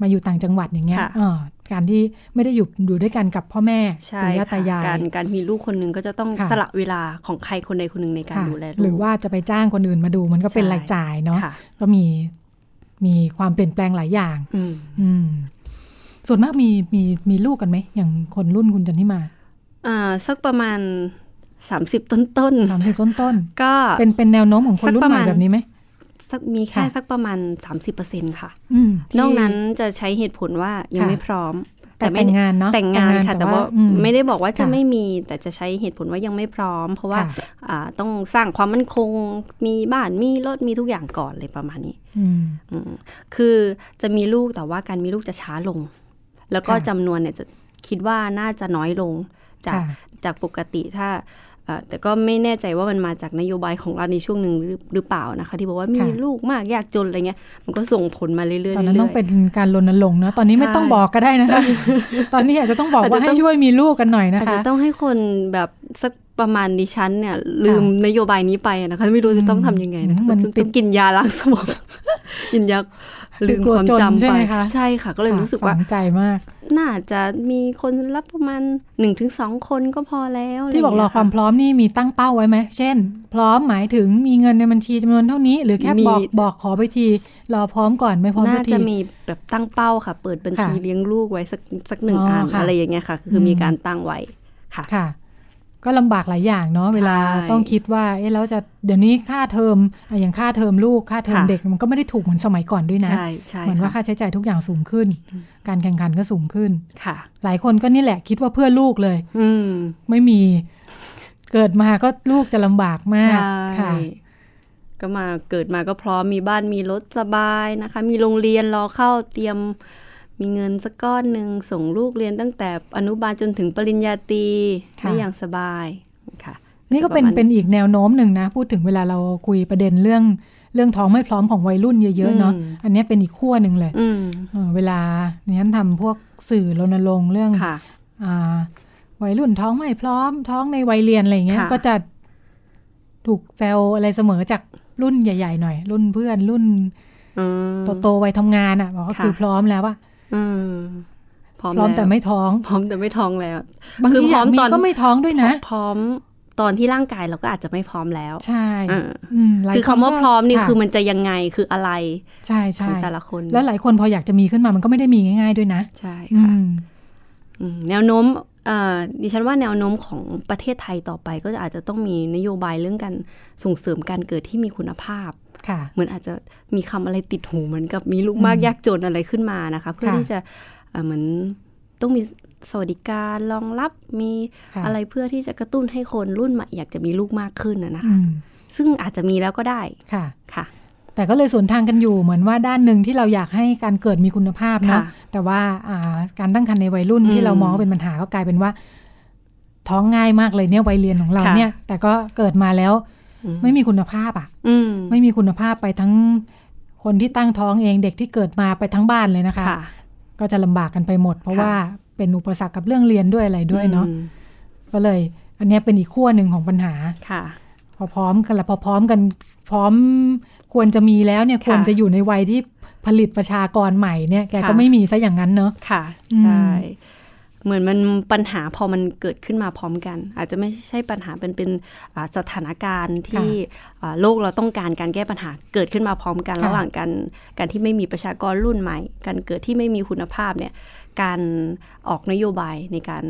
มาอยู่ต่างจังหวัดอย่างเงี้ยค่ะเออ การที่ไม่ได้อยู่อยู่ด้วยกันกับพ่อแม่ใช่ปู่ย่าค่ะตายายการการมีลูกคนหนึ่งก็จะต้องค่ะสละเวลาของใครคนใดคนหนึ่งในการค่ะดูแลลูกหรือว่าจะไปจ้างคนอื่นมาดูมันก็เป็นใช่รายจ่ายเนาะค่ะก็มีมีความเปลี่ยนแปลงหลายอย่างอืมอืมส่วนมากมีมีมีลูกกันไหม อย่างคนรุ่นคุณจันทิมา อ่า สักประมาณ30ต้นต้นๆสามสิบต้นต้นก็ๆเป็นเป็นแนวโน้มของคนสักรุ่นประใหม่มาณแบบนี้ไหมสัก มีแค่ค่ะสักประมาณ 30%ค่ะอืมที่นอกนั้นจะใช้เหตุผลว่ายังค่ะไม่พร้อม แต่ไม่แต่งงานเนาะแต่งงานค่ะ แต่ว่าอืมไม่ได้บอกว่าจะค่ะไม่มี แต่จะใช้เหตุผลว่ายังไม่พร้อม เพราะว่าค่ะอ่าต้องสร้างความมั่นคง มีบ้านมีรถมีทุกอย่างก่อนเลยประมาณนี้อืมอืมคือจะมีลูกแต่ว่าการมีลูกจะช้าลง แล้วก็ค่ะจำนวนเนี่ยจะคิดว่าน่าจะน้อยลงจากค่ะจากปกติถ้าเอ่อ แต่ก็ไม่แน่ใจว่ามันมาจากนโยบายของรัฐในช่วงหนึ่งหรือหรือเปล่านะคะ ที่บอกว่ามีค่ะลูกมากยากจนอะไรเงี้ยมันก็ส่งผลมาเรื่อยๆเรื่ตอนนั้นต้อองยเป็นการรณรงค์นะตอนนี้ไม่ใช่ต้องบอกก็ได้นะคะ ตอนนี้อาจจะต้องบอกอาจว่าจะให้ต้องช่วยมีลูกกันหน่อยๆนะอาจคะจะต้องให้คนแบบสักประมาณดิฉันเนี่ย ลืมนโยบายนี้ไปนะคะ ไม่รู้จะต้องทำยังไงนะคะมันต้องติดต้องกินยาล้างสมองกินยา ลืมกลัวความจนจำใช่ไปไหมคะใช่ค่ะ ก็เลยรู้สึกว่าฝังใจมาก น่าจะมีคนรับประมาณหนึ่งถึงสองคนก็พอแล้วะไที่บอกรอเงี้ยความพร้อมนี่มีตั้งเป้าไว้ไหม เช่น พร้อมหมายถึงมีเงินในบัญชีจำนวนเท่านี้ หรือแค่มีบอกบอกขอไปที รอพร้อมก่อนไม่พร้อมสัน่ากทีจะมีแบบตั้งเป้าค่ะ เปิดบัญชีค่ะเลี้ยงลูกไว้สักสักหนึ่งอ๋ออันค่ะอะไรอย่างเงี้ยค่ะ คืออมมีการตั้งไว้ค่ะค่ะ ก็ลำบากหลายอย่างเนาะเวลาใช่ต้องคิดว่าเอ๊ะแล้วจะเดี๋ยวนี้ค่าเทอมอะอย่างค่าเทอมลูกค่าเทอมค่ะเด็กมันก็ไม่ได้ถูกเหมือนสมัยก่อนด้วยนะใช่ใช่เหมือนว่าค่ะค่าใช้จ่ายทุกอย่างสูงขึ้น การแข่งขันก็สูงขึ้นค่ะ หลายคนก็นี่แหละคิดว่าเพื่อลูกเลย อืมไม่มีเกิดมาก็ลูกจะลำบากมากใช่ค่ะ ก็มาเกิดมาก็พร้อมมีบ้านมีรถสบายนะคะ มีโรงเรียนรอเข้าเตรียม มีเงินสักก้อนหนึ่งส่งลูกเรียนตั้งแต่อนุบาลจนถึงปริญญาตรีค่ะได้อย่างสบายค่ะ นี่ก็เป็นประมาณเป็นอีกแนวโน้มหนึ่งนะ พูดถึงเวลาเราคุยประเด็นเรื่องเรื่องท้องไม่พร้อมของวัยรุ่นเยอะๆเนาะอืมอันเนี้ยเป็นอีกขั้วหนึ่งเลยอืมเออเวลาเนี่ยทำพวกสื่อรณรงค์เรื่องค่ะอ่าวัยรุ่นท้องไม่พร้อม ท้องในวัยเรียนอะไรเงี้ยค่ะก็จะถูกแซวอะไรเสมอจากรุ่นใหญ่ ๆ หน่อย รุ่นเพื่อนรุ่นอืมโตๆวัยทำงานอะบอกว่าค่ะคือพร้อมแล้วว่า อืมพร้อมพร้อมล้วแต่ไม่ท้อง พร้อมแต่ไม่ท้องแล้วบางคือทีพร้อมยากตอนก็ไม่ท้องด้วยนะ พร้อมตอนที่ร่างกายเราก็อาจจะไม่พร้อมแล้ว ใช่อ่าอืมหลยคือคำว่าก็พร้อมนี่ะคือมันจะยังไงคืออะไร ใช่ขใช่องแต่ละคน แล้วหลายคนพออยากจะมีขึ้นมามันก็ไม่ได้มีง่าย ๆด้วยนะ ใช่อืค่ะมอืมแนวโน้มเอ่อ ดิฉันว่าแนวโน้มของประเทศไทยต่อไปก็อาจจะต้องมีนโยบายเรื่องการส่งเสริมการเกิดที่มีคุณภาพค่ะเหมือนอาจจะมีคำอะไรติดหูเหมือนกับมีลูกมากอืมยากจนอะไรขึ้นมานะคะ เพื่อค่ะที่จะเอ่อเหมือนต้องมีสวัสดิการรองรับมีค่ะอะไรเพื่อที่จะกระตุ้นให้คนรุ่นใหม่อยากจะมีลูกมากขึ้นนะนะอืคะมซึ่งอาจจะมีแล้วก็ได้ค่ะค่ะ แต่ก็เลยสวนทางกันอยู่เหมือนว่าด้านหนึ่งที่เราอยากให้การเกิดมีคุณภาพเนาะค่ะแต่ว่าอ่าการตั้งครรภ์ในวัยรุ่นอืมที่เรามองว่าเป็นปัญหาก็กลายเป็นว่า ท้องง่ายมากเลยเนี่ยวัยเรียนของเราค่ะเนี่ย แต่ก็เกิดมาแล้วอืมไม่มีคุณภาพอะอืมไม่มีคุณภาพไปทั้งคนที่ตั้งท้องเองเด็กที่เกิดมาไปทั้งบ้านเลยนะคะค่ะก็จะลำบากกันไปหมด เพราะค่ะว่าเป็นอุปสรรคกับเรื่องเรียนด้วยอะไรด้วยเนาะอืมก็เลย อันเนี้ยเป็นอีกขั้วหนึ่งของปัญหาค่ะ พอพร้อมกันแล้วพอพร้อมกันพร้อมควรจะมีแล้วเนี่ยค่ะควรจะอยู่ในวัยที่ผลิตประชากรใหม่เนี่ยแกก็ค่ะไม่มีซะอย่างนั้นเนอะค่ะอืมใช่เหมือนมันปัญหาพอมันเกิดขึ้นมาพร้อมกัน อาจจะไม่ใช่ปัญหาเป็นเป็นอ่าสถานการณ์ที่อ่าโลกเราต้องการการแก้ปัญหาเกิดขึ้นมาพร้อมกันค่ะระหว่างการการที่ไม่มีประชากรรุ่นใหม่ การเกิดที่ไม่มีคุณภาพเนี่ยการออกนโยบายในการ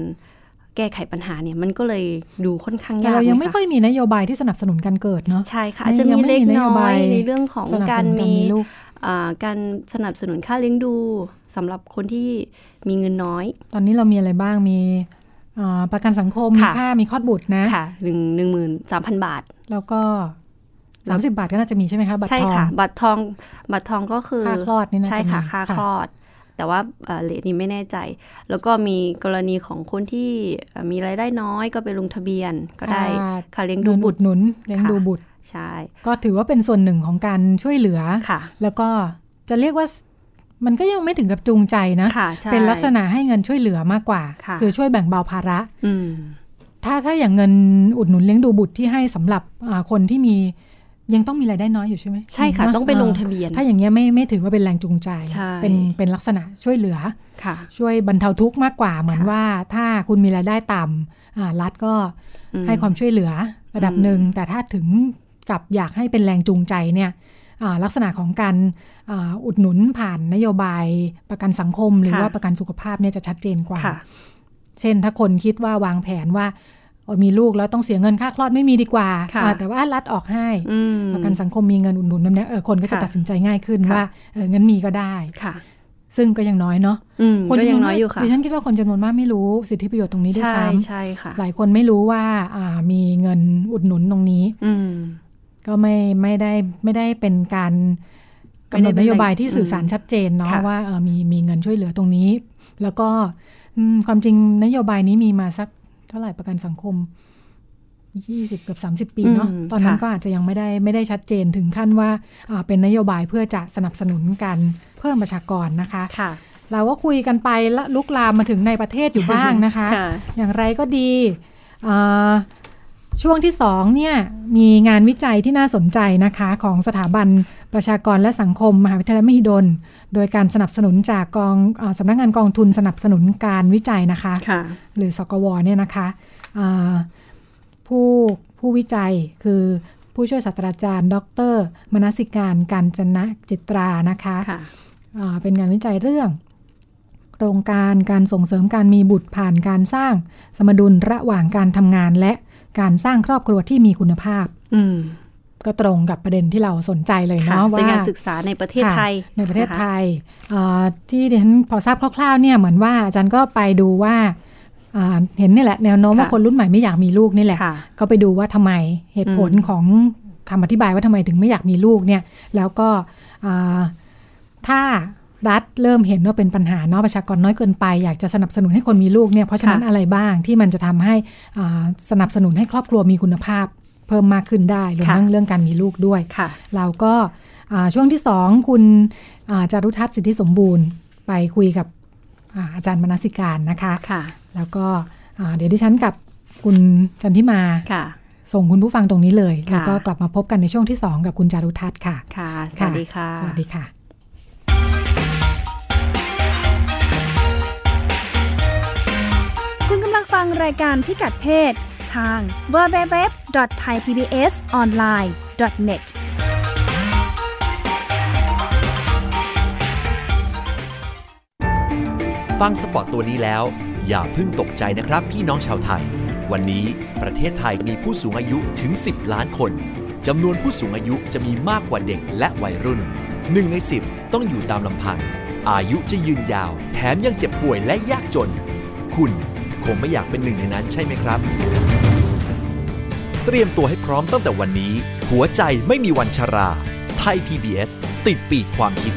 แก้ไขปัญหาเนี่ยมันก็เลยดูค่อนข้างแต่ยากเรายังไม่หค่อยมีนโยบายที่สนับสนุนการเกิดเนาะใช่ค่ะไม่อาจจะยัมีงไม่เล็กมีนโยน้บาอยยในเรื่องของสนับสการนุนการมีมีลูกอ่าการสนับสนุนค่าเลี้ยงดูสำหรับคนที่มีเงินน้อย ตอนนี้เรามีอะไรบ้างมีอ่าประกันสังคมมีค่ะค่ามีคลอดบุตรนะค่ะหนึ่งหนึ่งหมื่นสามพันบาท แล้วก็สามสิบาทก็น่าจะมีใช่ไหมคะบัตรใช่ทองค่ะ บัตรทองบัตรทองก็คือค่าคลอดนี่น่าจะใช่ค่ะมีค่าค่ะคลอด แต่ว่าเอ่อเลทนี้ไม่แน่ใจ แล้วก็มีกรณีของคนที่เอ่อมีรายได้น้อยก็ไปลงทะเบียนก็ได้ค่าค่าเลี้ยงดูบุตรหนุนเลี้ยงดูบุตรใช่ก็ถือว่าเป็นส่วนหนึ่งของการช่วยเหลือค่ะ แล้วก็จะเรียกว่ามันก็ยังไม่ถึงกับจูงใจนะค่ะใช่เป็นลักษณะให้เงินช่วยเหลือมากกว่าค่ะอช่วยแบ่งเบาภาระอืมถ้าถ้าอย่างเงินอุดหนุนเลี้ยงดูบุตรที่ให้สำหรับอ่าคนที่มี ยังต้องมีรายได้น้อยอยู่ใช่ไหมใช่ค่ะนต้องไปลงาทะเบียน ถ้าอย่างเงี้ยไม่ไม่ถือว่าเป็นแรงจูงใจใช่เป็นเป็นลักษณะช่วยเหลือค่ะ ช่วยบรรเทาทุกข์มากกว่าเหมือนค่ะว่า ถ้าคุณมีรายได้ต่ำอ่ารัฐก็อืมให้ความช่วยเหลือระดับอืมหนึ่ง แต่ถ้าถึงกับอยากให้เป็นแรงจูงใจเนี่ยอ่าลักษณะของการอ่าอุดหนุนผ่านนโยบายประกันสังคม หรือค่ะว่าประกันสุขภาพเนี่ยจะชัดเจนกว่าค่ะเช่นถ้าคนคิดว่าวางแผนว่าเออ มีลูกแล้วต้องเสียเงินค่าคลอดไม่มีดีกว่าค่ะอ่าแต่ว่ารัฐออกให้อืมประกันสังคมมีเงินอุดหนุนแบบเนี้ยเออคนก็จะค่ะตัดสินใจง่ายขึ้นค่ะว่าเอองั้นมีก็ได้ค่ะ ซึ่งก็ยังน้อยเนาะอืมคนก็จำนยัวงนน้มาอกยอยู่ค่ะดิฉันคิดว่าคนจำนวนมากไม่รู้สิทธิประโยชน์ตรงนี้ด้วยใช่ซ้ใช่ค่ะำหลายคนไม่รู้ว่าอ่ามีเงินอุดหนุนตรงนี้ อืมก็ไม่ไม่ได้ไม่ได้เป็นการไม่กำหนได้ดเป็นนโยบายแหล่งที่สื่อสารอืมชัดเจนเนาะค่ะว่าเออมีมีเงินช่วยเหลือตรงนี้ แล้วก็อืมความจริงนโยบายนี้มีมาสัก เท่าไหร่ประกันสังคมยี่สิบกับสามสิบปีเนาะอืมตอนนั้นค่ะก็อาจจะยังไม่ได้ไม่ได้ชัดเจนถึงขั้นว่าอ่าเป็นนโยบายเพื่อจะสนับสนุนการเพิ่มประชากรนะคะค่ะ เราก็คุยกันไปและลุกลามมาถึงในประเทศอยู่บ้างนะคะค่ะอย่างไรก็ดีอ่าช่วงที่สองเนี่ยมีงานวิจัยที่น่าสนใจนะคะของสถาบัน ประชากรและสังคม มหาวิทยาลัยมหิดล โดยการสนับสนุนจากกองอาสำนักงานกองทุนสนับสนุนการวิจัยนะคะค่ะหรือสกวเนี่ยนะคะอ่าผู้ผู้วิจัยคือผู้ช่วยศาสตราจารย์ ดร มนสิการการจนะจิตรานะคะค่ะอ่าเป็นงานวิจัยเรื่องโครงการการส่งเสริมการมีบุตรผ่านการสร้างสมดุลระหว่างการทำงานและการสร้างครอบครัวที่มีคุณภาพอืม ก็ตรงกับประเด็นที่เราสนใจเลยค่ะเนาะว่าเป็นงานศึกษาในประเทศค่ะไทย ในประเทศคไทยอ่าที่ดิฉันพอทราบคร่าวๆเนี่ยเหมือนว่าอาจารย์ก็ไปดูว่าอ่าเห็นนี่แหละแนวโน้มว่าค่ะคนรุ่นใหม่ไม่อยากมีลูกนี่แหละค่ะก็ไปดูว่าทำไมเหตุผลอืมของคำอธิบายว่าทำไมถึงไม่อยากมีลูกเนี่ย แล้วก็ถ้ารัฐเริ่มเห็นว่าเป็นปัญหาเนาะประชากรน้อยเกินไปอยากจะสนับสนุนให้คนมีลูกเนี่ยเพราะฉะนั้นอะไรบ้างที่มันจะทำให้สนับสนุนให้ครอบครัวมีคุณภาพ เพิ่มมากขึ้นได้รวมทั้งเรื่องการมีลูกด้วยเราก็ช่วงที่สองคุณจารุทัศน์สิทธิสมบูรณ์ ไปคุยกับอาจารย์มนสิการนะคะคะแล้วก็เดี๋ยวดิฉันกับคุณจันทิมาส่งคุณผู้ฟังตรงนี้เลย แล้วก็กลับมาพบกันในช่วงที่ 2 กับคุณจารุทัศน์ค่ะ ค่ะ สวัสดีค่ะ สวัสดีค่ะ คุณกำลังฟังรายการพิกัดเพศทาง www.thaipbsonline.net ฟังสปอตตัวนี้แล้ว อย่าเพิ่งตกใจนะครับพี่น้องชาวไทย วันนี้ประเทศไทยมีผู้สูงอายุถึง 10 ล้านคนจำนวนผู้สูงอายุจะมีมากกว่าเด็กและวัยรุ่นหนึ่งใน 10 ต้องอยู่ตามลำพัง อายุจะยืนยาว แถมยังเจ็บป่วยและยากจน คุณคงไม่อยากเป็นหนึ่งในนั้นใช่ไหมครับ เตรียมตัวให้พร้อมตั้งแต่วันนี้ หัวใจไม่มีวันชรา ไทย PBS ติดปีกความคิด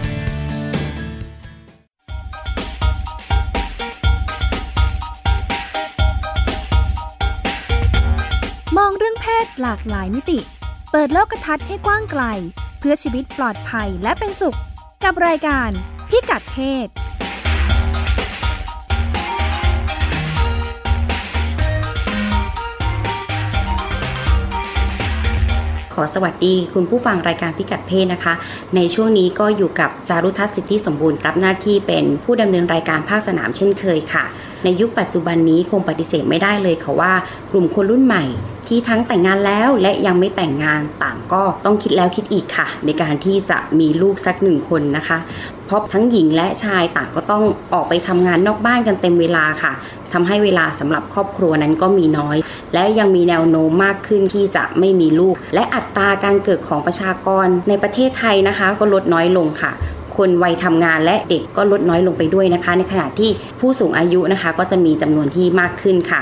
มองเรื่องเพศหลากหลายมิติ เปิดโลกทัศน์ให้กว้างไกล เพื่อชีวิตปลอดภัยและเป็นสุข กับรายการพิกัดเพศ ขอสวัสดีคุณผู้ฟังรายการพิกัดเพศนะคะ ในช่วงนี้ก็อยู่กับจารุทัศน์สิทธิสมบูรณ์รับหน้าที่เป็นผู้ดำเนินรายการภาคสนามเช่นเคยค่ะ ในยุคปัจจุบันนี้คงปฏิเสธไม่ได้เลยค่ะว่า กลุ่มคนรุ่นใหม่ ที่ทั้งแต่งงานแล้วและยังไม่แต่งงานต่างก็ต้องคิดแล้วคิดอีกค่ะ ในการที่จะมีลูกสักหนึ่งคนนะคะ เพราะทั้งหญิงและชายต่างก็ต้องออกไปทำงานนอกบ้านกันเต็มเวลาค่ะทำให้เวลาสำหรับครอบครัวนั้นก็มีน้อย และยังมีแนวโน้มมากขึ้นที่จะไม่มีลูก และอัตราการเกิดของประชากรในประเทศไทยนะคะ ก็ลดน้อยลงค่ะคนวัยทำงานและเด็กก็ลดน้อยลงไปด้วยนะคะ ในขณะที่ผู้สูงอายุนะคะ ก็จะมีจำนวนที่มากขึ้นค่ะ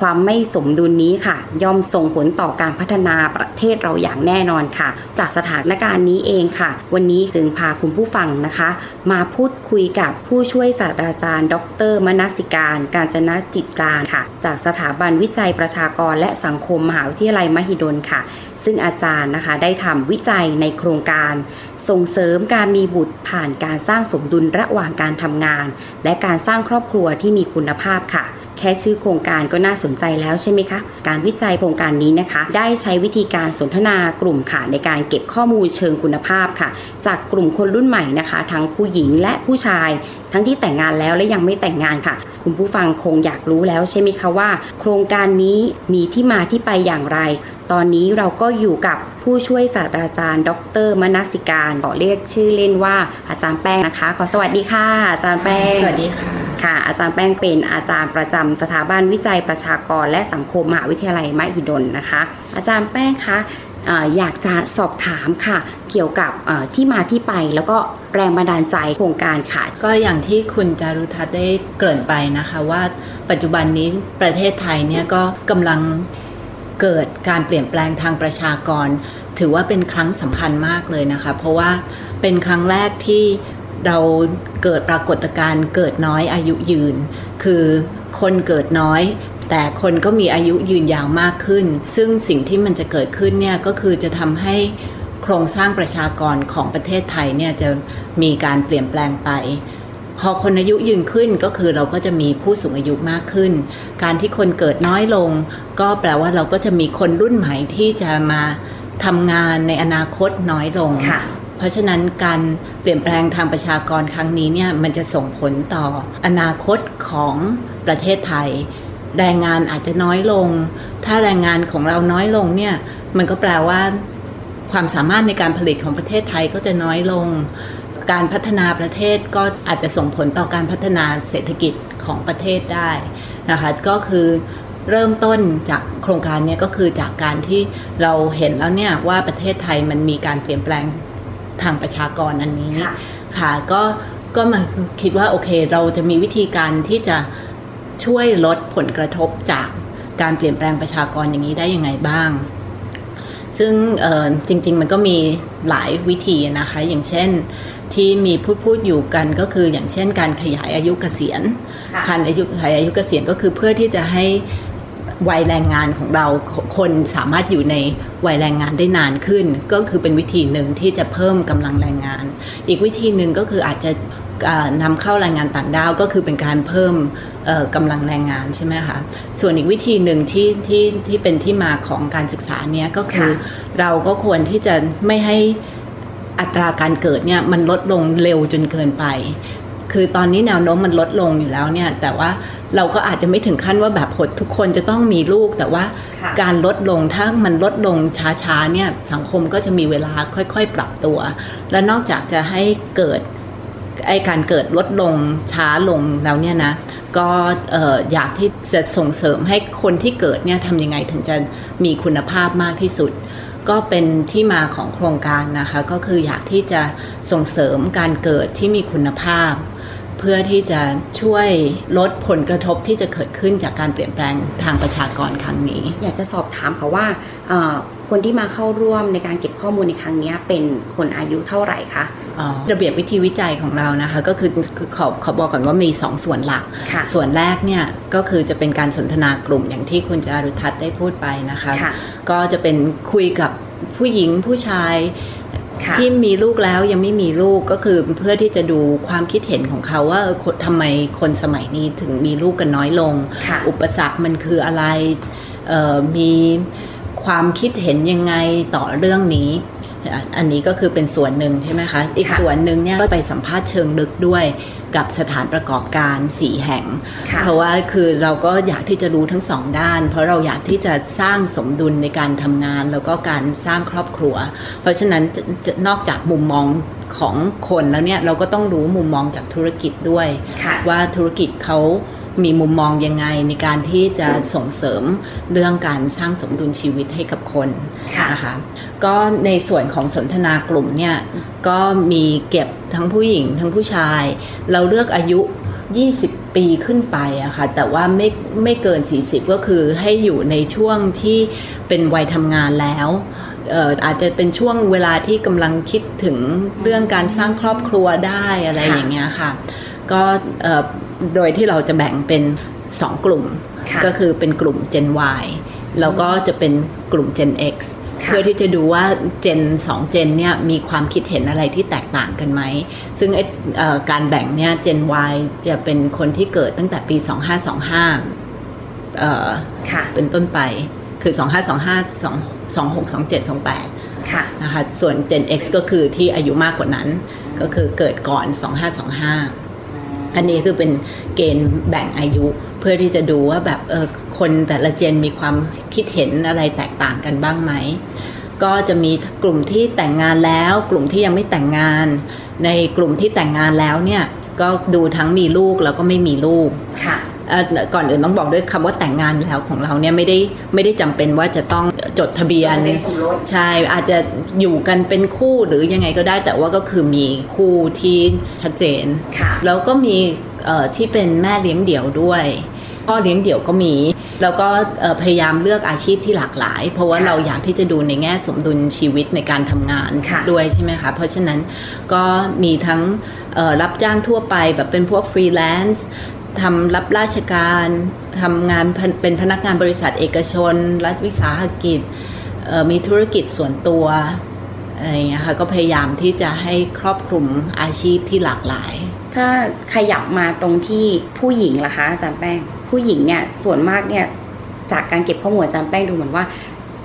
ความไม่สมดุลนี้ค่ะ ย่อมส่งผลต่อการพัฒนาประเทศเราอย่างแน่นอนค่ะ จากสถานการณ์นี้เองค่ะ วันนี้จึงพาคุณผู้ฟังนะคะ มาพูดคุยกับผู้ช่วยศาสตราจารย์ ดร มนัสิการ การจนะจิตการค่ะ จากสถาบันวิจัยประชากรและสังคมมหาวิทยาลัยมหิดลค่ะ ซึ่งอาจารย์นะคะได้ทำวิจัยในโครงการ ส่งเสริมการมีบุตรผ่านการสร้างสมดุลระหว่างการทำงาน และการสร้างครอบครัวที่มีคุณภาพค่ะ แค่ชื่อโครงการก็น่าสนใจแล้วใช่ไหมคะ การวิจัยโครงการนี้นะคะ ได้ใช้วิธีการสนทนากลุ่มค่ะในการเก็บข้อมูลเชิงคุณภาพค่ะ จากกลุ่มคนรุ่นใหม่นะคะ ทั้งผู้หญิงและผู้ชาย ทั้งที่แต่งงานแล้วและยังไม่แต่งงานค่ะ คุณผู้ฟังคงอยากรู้แล้วใช่ไหมคะว่า โครงการนี้มีที่มาที่ไปอย่างไร ตอนนี้เราก็อยู่กับผู้ช่วยศาสตราจารย์ ดรมนัสิการขอเรียกชื่อเล่นว่าอาจารย์แป้งนะคะ ขอสวัสดีค่ะ อาจารย์แป้ง สวัสดีค่ะ ค่ะ อาจารย์แป้งเป็นอาจารย์ประจำสถาบันวิจัยประชากรและสังคมมหาวิทยาลัยมหิดลนะคะ อาจารย์แป้งคะอยากจะสอบถามค่ะ เกี่ยวกับที่มาที่ไปแล้วก็แรงบันดาลใจโครงการค่ะ ก็อย่างที่คุณจารุทัศน์ได้เกริ่นไปนะคะว่าปัจจุบันนี้ประเทศไทยเนี่ยก็กำลังเกิดการเปลี่ยนแปลงทางประชากร ถือว่าเป็นครั้งสำคัญมากเลยนะคะ เพราะว่าเป็นครั้งแรกที่ เราเกิดปรากฏการณ์เกิดน้อยอายุยืน คือคนเกิดน้อย แต่คนก็มีอายุยืนยาวมากขึ้น ซึ่งสิ่งที่มันจะเกิดขึ้นเนี่ยก็คือจะทำให้โครงสร้างประชากรของประเทศไทยเนี่ยจะมีการเปลี่ยนแปลงไป พอคนอายุยืนขึ้นก็คือเราก็จะมีผู้สูงอายุมากขึ้น การที่คนเกิดน้อยลง ก็แปลว่าเราก็จะมีคนรุ่นใหม่ที่จะมาทำงานในอนาคตน้อยลง เพราะฉะนั้นการเปลี่ยนแปลงทางประชากรครั้งนี้เนี่ยมันจะส่งผลต่ออนาคตของประเทศไทย แรงงานอาจจะน้อยลง ถ้าแรงงานของเราน้อยลงเนี่ยมันก็แปลว่า ความสามารถในการผลิตของประเทศไทยก็จะน้อยลง การพัฒนาประเทศก็อาจจะส่งผลต่อการพัฒนาเศรษฐกิจของประเทศได้นะคะก็คือเริ่มต้นจากโครงการนี้ก็คือจากการที่เราเห็นแล้วเนี่ยว่าประเทศไทยมันมีการเปลี่ยนแปลง ทางประชากรอันนี้ค่ะก็ก็มาคิดว่าโอเค เราจะมีวิธีการที่จะช่วยลดผลกระทบจากการเปลี่ยนแปลงประชากรอย่างนี้ได้ยังไงบ้าง ซึ่งจริง ๆ มันก็มีหลายวิธีนะคะ อย่างเช่นที่มีพูดพูดอยู่กันก็คืออย่างเช่น การขยายอายุเกษียณการอายุขยายอายุเกษียณก็คือเพื่อที่จะให้ วัยแรงงานของเราคนสามารถอยู่ในวัยแรงงานได้นานขึ้น ก็คือเป็นวิธีหนึ่งที่จะเพิ่มกำลังแรงงาน อีกวิธีหนึ่งก็คืออาจจะนำเข้าแรงงานต่างด้าวก็คือเป็นการเพิ่มกำลังแรงงานใช่ไหมคะ ส่วนอีกวิธีหนึ่งที่ที่ที่เป็นที่มาของการศึกษาเนี้ยก็คือเราก็ควรที่จะไม่ให้อัตราการเกิดเนี่ยมันลดลงเร็วจนเกินไป คือตอนนี้แนวโน้มมันลดลงอยู่แล้วเนี่ยแต่ว่า เราก็อาจจะไม่ถึงขั้นว่าแบบหดทุกคนจะต้องมีลูก แต่ว่าการลดลงถ้ามันลดลงช้าๆเนี่ยสังคมก็จะมีเวลาค่อยๆ ปรับตัว และนอกจากจะให้เกิดไอการเกิดลดลงช้าลงแล้วเนี่ยนะก็อยากที่จะส่งเสริมให้คนที่เกิดเนี่ยทำยังไงถึงจะมีคุณภาพมากที่สุด ก็เป็นที่มาของโครงการนะคะ ก็คืออยากที่จะส่งเสริมการเกิดที่มีคุณภาพ เพื่อที่จะช่วยลดผลกระทบที่จะเกิดขึ้นจากการเปลี่ยนแปลงทางประชากรครั้งนี้ อยากจะสอบถามค่ะว่าคนที่มาเข้าร่วมในการเก็บข้อมูลในครั้งนี้เป็นคนอายุเท่าไหร่คะระเบียบวิธีวิจัยของเรานะคะ ก็คือขอขอบอกก่อนว่ามี 2 ส่วนหลัก ส่วนแรกเนี่ยก็คือจะเป็นการสนทนากลุ่มอย่างที่คุณจารุทัศน์ได้พูดไปนะคะคะก็จะเป็นคุยกับผู้หญิงผู้ชาย ที่มีลูกแล้วยังไม่มีลูกก็คือเพื่อที่จะดูความคิดเห็นของเขาว่าทำไมคนสมัยนี้ถึงมีลูกกันน้อยลง อุปสรรคมันคืออะไรมีความคิดเห็นยังไงต่อเรื่องนี้ อันนี้ก็คือเป็นส่วนหนึ่งใช่ไหมคะ อีกส่วนหนึ่งเนี่ยก็ไปสัมภาษณ์เชิงลึกด้วยกับสถานประกอบการสีแห่ง เพราะว่าคือเราก็อยากที่จะรู้ทั้งสองด้าน เพราะเราอยากที่จะสร้างสมดุลในการทำงาน แล้วก็การสร้างครอบครัว เพราะฉะนั้นนอกจากมุมมองของคนแล้วเนี่ยเราก็ต้องรู้มุมมองจากธุรกิจด้วย ว่าธุรกิจเขา มีมุมมองยังไงในการที่จะส่งเสริมเรื่องการสร้างสมดุลชีวิตให้กับคนนะคะก็ในส่วนของสนทนากลุ่มเนี่ยก็มีเก็บทั้งผู้หญิงทั้งผู้ชาย เราเลือกอายุ 20 ปีขึ้นไปอะคะ่ะแต่ว่าไม่ไม่เกิน 40 ก็คือให้อยู่ในช่วงที่เป็นวัยทำงานแล้วอาจจะเป็นช่วงเวลาที่กำลังคิดถึงเรื่องการสร้างครอบครัวได้อะไรอย่างเงี้ยค่ะ ก็ โดยที่เราจะแบ่งเป็น 2 กลุ่ม ก็คือเป็นกลุ่ม Gen Y แล้วก็จะเป็นกลุ่ม Gen X เพื่อที่จะดูว่าเจนสองเจนเนี่ยมีความคิดเห็นอะไรที่แตกต่างกันไหม ซึ่งการแบ่งเนี่ยเจน Y จะเป็นคนที่เกิดตั้งแต่ปี 2525เป็นต้นไปคือ 2525 26 27 28นะคะส่วน Gen X ก็คือที่อายุมากกว่านั้น ก็คือเกิดก่อน 2525 อันนี้คือเป็นเกณฑ์แบ่งอายุ เพื่อที่จะดูว่าแบบเออคนแต่ละเจนมีความคิดเห็นอะไรแตกต่างกันบ้างไหม ก็จะมีกลุ่มที่แต่งงานแล้ว กลุ่มที่ยังไม่แต่งงาน ในกลุ่มที่แต่งงานแล้วเนี่ยก็ดูทั้งมีลูกแล้วก็ไม่มีลูกค่ะ ก่อนอื่นต้องบอกด้วยคำว่าแต่งงานแล้วของเราเนี่ยไม่ได้ไม่ได้จำเป็นว่าจะต้องจดทะเบียนใช่อาจจะอยู่กันเป็นคู่หรือยังไงก็ได้ แต่ว่าก็คือมีคู่ที่ชัดเจนแล้วก็มีที่เป็นแม่เลี้ยงเดี่ยวด้วยพ่อเลี้ยงเดี่ยวก็มีแล้วก็พยายามเลือกอาชีพที่หลากหลาย เพราะว่าเราอยากที่จะดูในแง่สมดุลชีวิตในการทำงานด้วยใช่ไหมคะเพราะฉะนั้นก็มีทั้งรับจ้างทั่วไปแบบเป็นพวกฟรีแลนซ์ ทำรับราชการทำงานเป็นพนักงานบริษัทเอกชน รัฐวิสาหกิจมีธุรกิจส่วนตัวอะไรเงี้ยค่ะก็พยายามที่จะให้ครอบคลุมอาชีพที่หลากหลาย ถ้าขยับมาตรงที่ผู้หญิงล่ะคะอาจารย์แป้ง ผู้หญิงเนี่ยส่วนมากเนี่ยจากการเก็บข้อมูลอาจารย์แป้งดูเหมือนว่า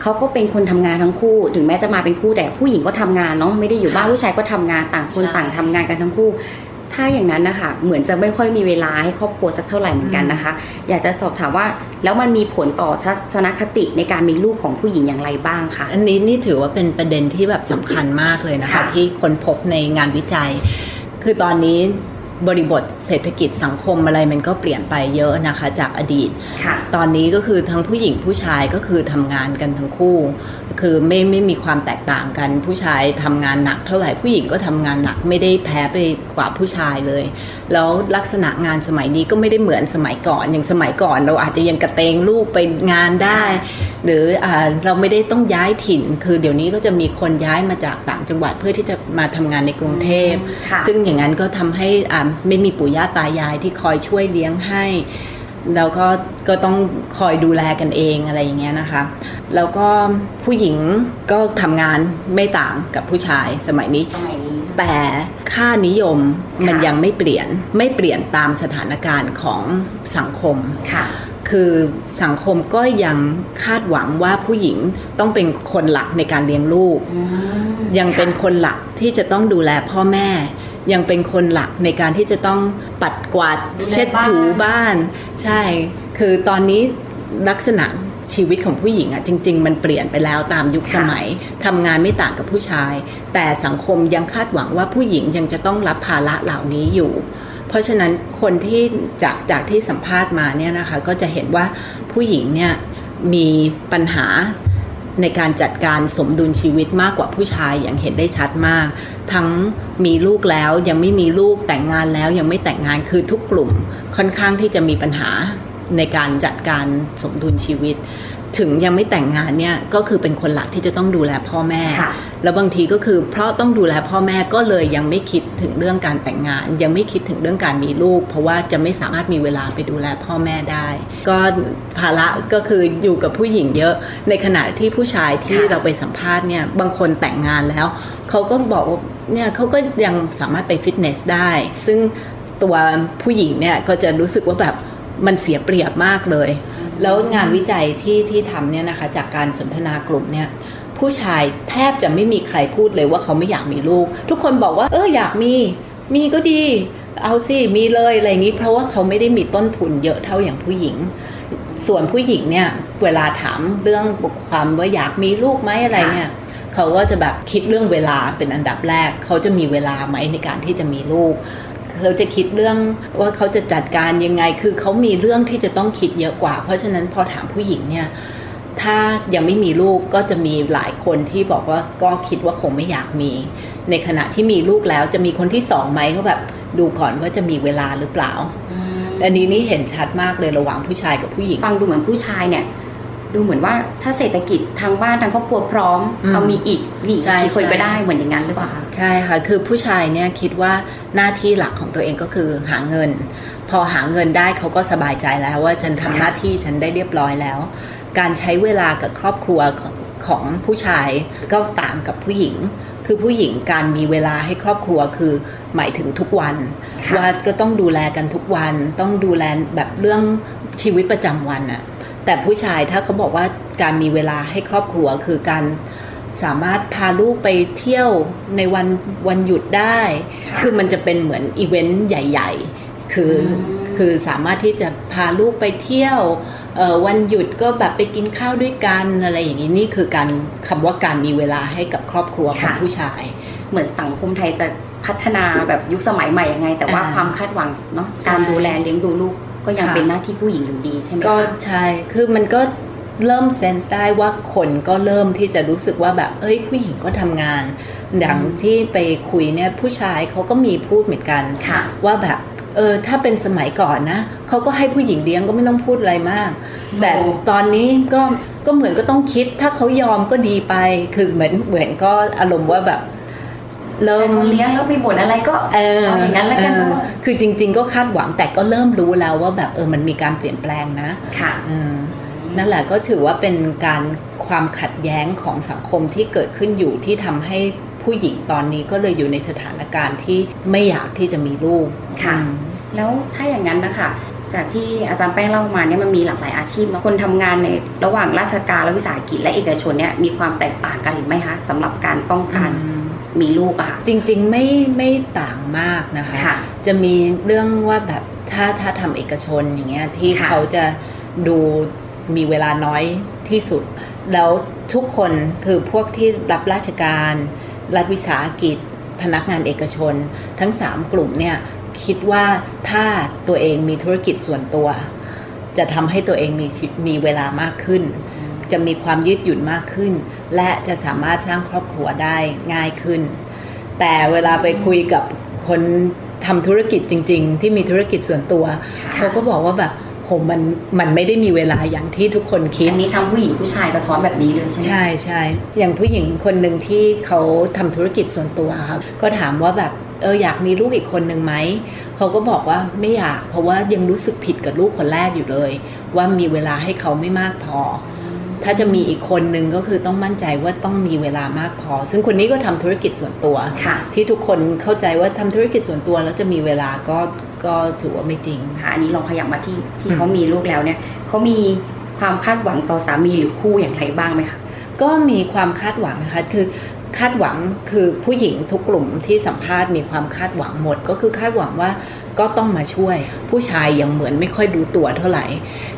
เขาก็เป็นคนทำงานทั้งคู่ ถึงแม้จะมาเป็นคู่แต่ผู้หญิงก็ทำงานเนาะไม่ได้อยู่บ้านผู้ชายก็ทำงานต่างคนต่างทำงานกันทั้งคู่ ถ้าอย่างนั้นนะคะเหมือนจะไม่ค่อยมีเวลาให้ครอบครัวสักเท่าไหร่เหมือนกันนะคะ อยากจะสอบถามว่าแล้วมันมีผลต่อทัศนคติในการมีลูกของผู้หญิงอย่างไรบ้างคะอันนี้นี่ถือว่าเป็นประเด็นที่แบบสำคัญมากเลยนะคะ ที่คนพบในงานวิจัย คือตอนนี้บริบทเศรษฐกิจสังคมอะไรมันก็เปลี่ยนไปเยอะนะคะจากอดีต ตอนนี้ก็คือทั้งผู้หญิงผู้ชายก็คือทำงานกันทั้งคู่ คือไม่ไม่มีความแตกต่างกัน ผู้ชายทำงานหนักเท่าไหร่ผู้หญิงก็ทำงานหนักไม่ได้แพ้ไปกว่าผู้ชายเลย แล้วลักษณะงานสมัยนี้ก็ไม่ได้เหมือนสมัยก่อนอย่างสมัยก่อน เราอาจจะยังกระเตงลูกไปงานได้ หรืออเราไม่ได้ต้องย้ายถิ่น คือเดี๋ยวนี้ก็จะมีคนย้ายมาจากต่างจังหวัดเพื่อที่จะมาทำงานในกรุงเทพซึ่งอย่างนั้นก็ทำให้ไม่มีปู่ย่าตายายที่คอยช่วยเลี้ยงให้ แล้วก็ก็ต้องคอยดูแลกันเองอะไรอย่างเงี้ยนะคะ แล้วก็ผู้หญิงก็ทำงานไม่ต่างกับผู้ชายสมัยนี้ แต่ค่านิยมมันยังไม่เปลี่ยนไม่เปลี่ยนตามสถานการณ์ของสังคม ค่ะ คือสังคมก็ยังคาดหวังว่าผู้หญิงต้องเป็นคนหลักในการเลี้ยงลูก ยังเป็นคนหลักที่จะต้องดูแลพ่อแม่ ยังเป็นคนหลักในการที่จะต้องปัดกวาดเช็ดถูบ้าน ใช่ คือตอนนี้ลักษณะชีวิตของผู้หญิงอะจริง ๆ มันเปลี่ยนไปแล้วตามยุคสมัยทำงานไม่ต่างกับผู้ชาย แต่สังคมยังคาดหวังว่าผู้หญิงยังจะต้องรับภาระเหล่านี้อยู่ เพราะฉะนั้นคนที่จากจากที่สัมภาษณ์มาเนี่ยนะคะก็จะเห็นว่าผู้หญิงเนี่ยมีปัญหา ในการจัดการสมดุลชีวิตมากกว่าผู้ชายอย่างเห็นได้ชัดมาก ทั้งมีลูกแล้วยังไม่มีลูกแต่งงานแล้วยังไม่แต่งงานคือทุกกลุ่มค่อนข้างที่จะมีปัญหาในการจัดการสมดุลชีวิต ถึงยังไม่แต่งงานเนี่ยก็คือเป็นคนหลักที่จะต้องดูแลพ่อแม่ แล้วบางทีก็คือเพราะต้องดูแลพ่อแม่ก็เลยยังไม่คิดถึงเรื่องการแต่งงาน ยังไม่คิดถึงเรื่องการมีลูก เพราะว่าจะไม่สามารถมีเวลาไปดูแลพ่อแม่ได้ ก็ภาระก็คืออยู่กับผู้หญิงเยอะ ในขณะที่ผู้ชายที่เราไปสัมภาษณ์เนี่ยบางคนแต่งงานแล้วเขาก็บอกว่าเนี่ยเขาก็ยังสามารถไปฟิตเนสได้ ซึ่งตัวผู้หญิงเนี่ยก็จะรู้สึกว่าแบบมันเสียเปรียบมากเลย แล้วงานวิจัยที่ที่ทำเนี่ยนะคะจากการสนทนากลุ่มเนี่ยผู้ชายแทบจะไม่มีใครพูดเลยว่าเขาไม่อยากมีลูก ทุกคนบอกว่า เอออยากมี มีก็ดี เอาสิมีเลยอะไรอย่างนี้ เพราะว่าเขาไม่ได้มีต้นทุนเยอะเท่าอย่างผู้หญิง ส่วนผู้หญิงเนี่ยเวลาถามเรื่องความว่าอยากมีลูกไหมอะไรเนี่ยเขาก็จะแบบคิดเรื่องเวลาเป็นอันดับแรก เขาจะมีเวลาไหมในการที่จะมีลูก เขาจะคิดเรื่องว่าเขาจะจัดการยังไง คือเขามีเรื่องที่จะต้องคิดเยอะกว่า เพราะฉะนั้นพอถามผู้หญิงเนี่ยถ้ายังไม่มีลูกก็จะมีหลายคนที่บอกว่าก็คิดว่าคงไม่อยากมี ในขณะที่มีลูกแล้วจะมีคนที่สองไหมเขาแบบดูก่อนว่าจะมีเวลาหรือเปล่าอันนี้นี่เห็นชัดมากเลยระหว่างผู้ชายกับผู้หญิง ฟังดูเหมือนผู้ชายเนี่ย ดูเหมือนว่าถ้าเศรษฐกิจทางบ้านทางครอบครัวพร้อมเอามีอีกนี่กี่คนก็ได้เหมือนอย่างนั้นหรือเปล่าคะใช่ค่ะคือผู้ชายเนี่ยคิดว่าหน้าที่หลักของตัวเองก็คือหาเงิน พอหาเงินได้เขาก็สบายใจแล้วว่าฉันทำหน้าที่ฉันได้เรียบร้อยแล้ว การใช้เวลากับครอบครัวของของผู้ชายก็ต่างกับผู้หญิง คือผู้หญิงการมีเวลาให้ครอบครัวคือหมายถึงทุกวัน ว่าก็ต้องดูแลกันทุกวัน ต้องดูแลแบบเรื่องชีวิตประจำวันอะ แต่ผู้ชายถ้าเขาบอกว่าการมีเวลาให้ครอบครัวคือการสามารถพาลูกไปเที่ยวในวันวันหยุดได้ คือมันจะเป็นเหมือนอีเวนต์ใหญ่ ๆ คือคือสามารถที่จะพาลูกไปเที่ยววันหยุดก็แบบไปกินข้าวด้วยกันอะไรอย่างนี้นี่คือการคำว่าการมีเวลาให้กับครอบครัวของผู้ชาย เหมือนสังคมไทยจะพัฒนาแบบยุคสมัยใหม่ยังไง แต่ว่าความคาดหวังเนาะการดูแลเลี้ยงดูลูก ก็ยังเป็นหน้าที่ผู้หญิงอยู่ดีใช่ไหมก็ใช่คือมันก็เริ่มเซนส์ได้ว่าคนก็เริ่มที่จะรู้สึกว่าแบบ เอ้ยผู้หญิงก็ทำงาน อย่างที่ไปคุยเนี่ยผู้ชายเขาก็มีพูดเหมือนกันว่าแบบเออถ้าเป็นสมัยก่อนนะเขาก็ให้ผู้หญิงเลี้ยงก็ไม่ต้องพูดอะไรมาก แต่ตอนนี้ก็ก็เหมือนก็ต้องคิดถ้าเขายอมก็ดีไป คือเหมือนเหมือนก็อารมณ์ว่าแบบ เริ่มเลี้ยงแล้วมีบทอะไรก็เอออย่างนั้นแล้วกันคือจริง ๆ ก็คาดหวังแต่ก็เริ่มรู้แล้วว่าแบบเออมันมีการเปลี่ยนแปลงนะค่ะนั่นแหละก็ถือว่าเป็นการความขัดแย้งของสังคมที่เกิดขึ้นอยู่ที่ทำให้ผู้หญิงตอนนี้ก็เลยอยู่ในสถานการณ์ที่ไม่อยากที่จะมีลูกค่ะ แล้วถ้าอย่างนั้นนะคะจากที่อาจารย์แป้งเล่ามาเนี่ยมันมีหลากหลายอาชีพเนาะคนทำงานในระหว่างราชการและวิสาหกิจและเอกชนเนี่ยมีความแตกต่างกันหรือไม่คะสำหรับการต้องการ มีลูกอะค่ะ จริงๆไม่ไม่ต่างมากนะคะคะ จะมีเรื่องว่าแบบถ้าถ้าทำเอกชนอย่างเงี้ยที่เขาจะดูมีเวลาน้อยที่สุด แล้วทุกคนคือพวกที่รับราชการ รัฐวิสาหกิจ พนักงานเอกชน ทั้งสามกลุ่มเนี่ยคิดว่าถ้าตัวเองมีธุรกิจส่วนตัว จะทำให้ตัวเองมีมีเวลามากขึ้น จะมีความยืดหยุ่นมากขึ้น และจะสามารถสร้างครอบครัวได้ง่ายขึ้น แต่เวลาไปคุยกับคนทำธุรกิจจริง ๆ ที่มีธุรกิจส่วนตัวเขาก็บอกว่าแบบโหมันมันไม่ได้มีเวลาอย่างที่ทุกคนคิดอันนี้ทำผู้หญิงผู้ชายสะท้อนแบบนี้เลยใช่ไหมใช่ใช่อย่างผู้หญิงคนหนึ่งที่เขาทำธุรกิจส่วนตัวค่ะก็ถามว่าแบบเอออยากมีลูกอีกคนหนึ่งไหมเขาก็บอกว่าไม่อยาก เพราะว่ายังรู้สึกผิดกับลูกคนแรกอยู่เลย ว่ามีเวลาให้เขาไม่มากพอ ถ้าจะมีอีกคนหนึ่งก็คือต้องมั่นใจว่าต้องมีเวลามากพอ ซึ่งคนนี้ก็ทำธุรกิจส่วนตัวค่ะที่ทุกคนเข้าใจว่าทำธุรกิจส่วนตัวแล้วจะมีเวลาก็ก็ถือว่าไม่จริงค่ะอันนี้ลองขยับมาที่ที่เขามีลูกแล้วเนี่ยเขามีความคาดหวังต่อสามีหรือคู่อย่างไรบ้างไหมคะก็มีความคาดหวังนะคะคือคาดหวังคือผู้หญิงทุกกลุ่มที่สัมภาษณ์มีความคาดหวังหมด ก็คือคาดหวังว่าก็ต้องมาช่วย ผู้ชายยังเหมือนไม่ค่อยดูตัวเท่าไหร่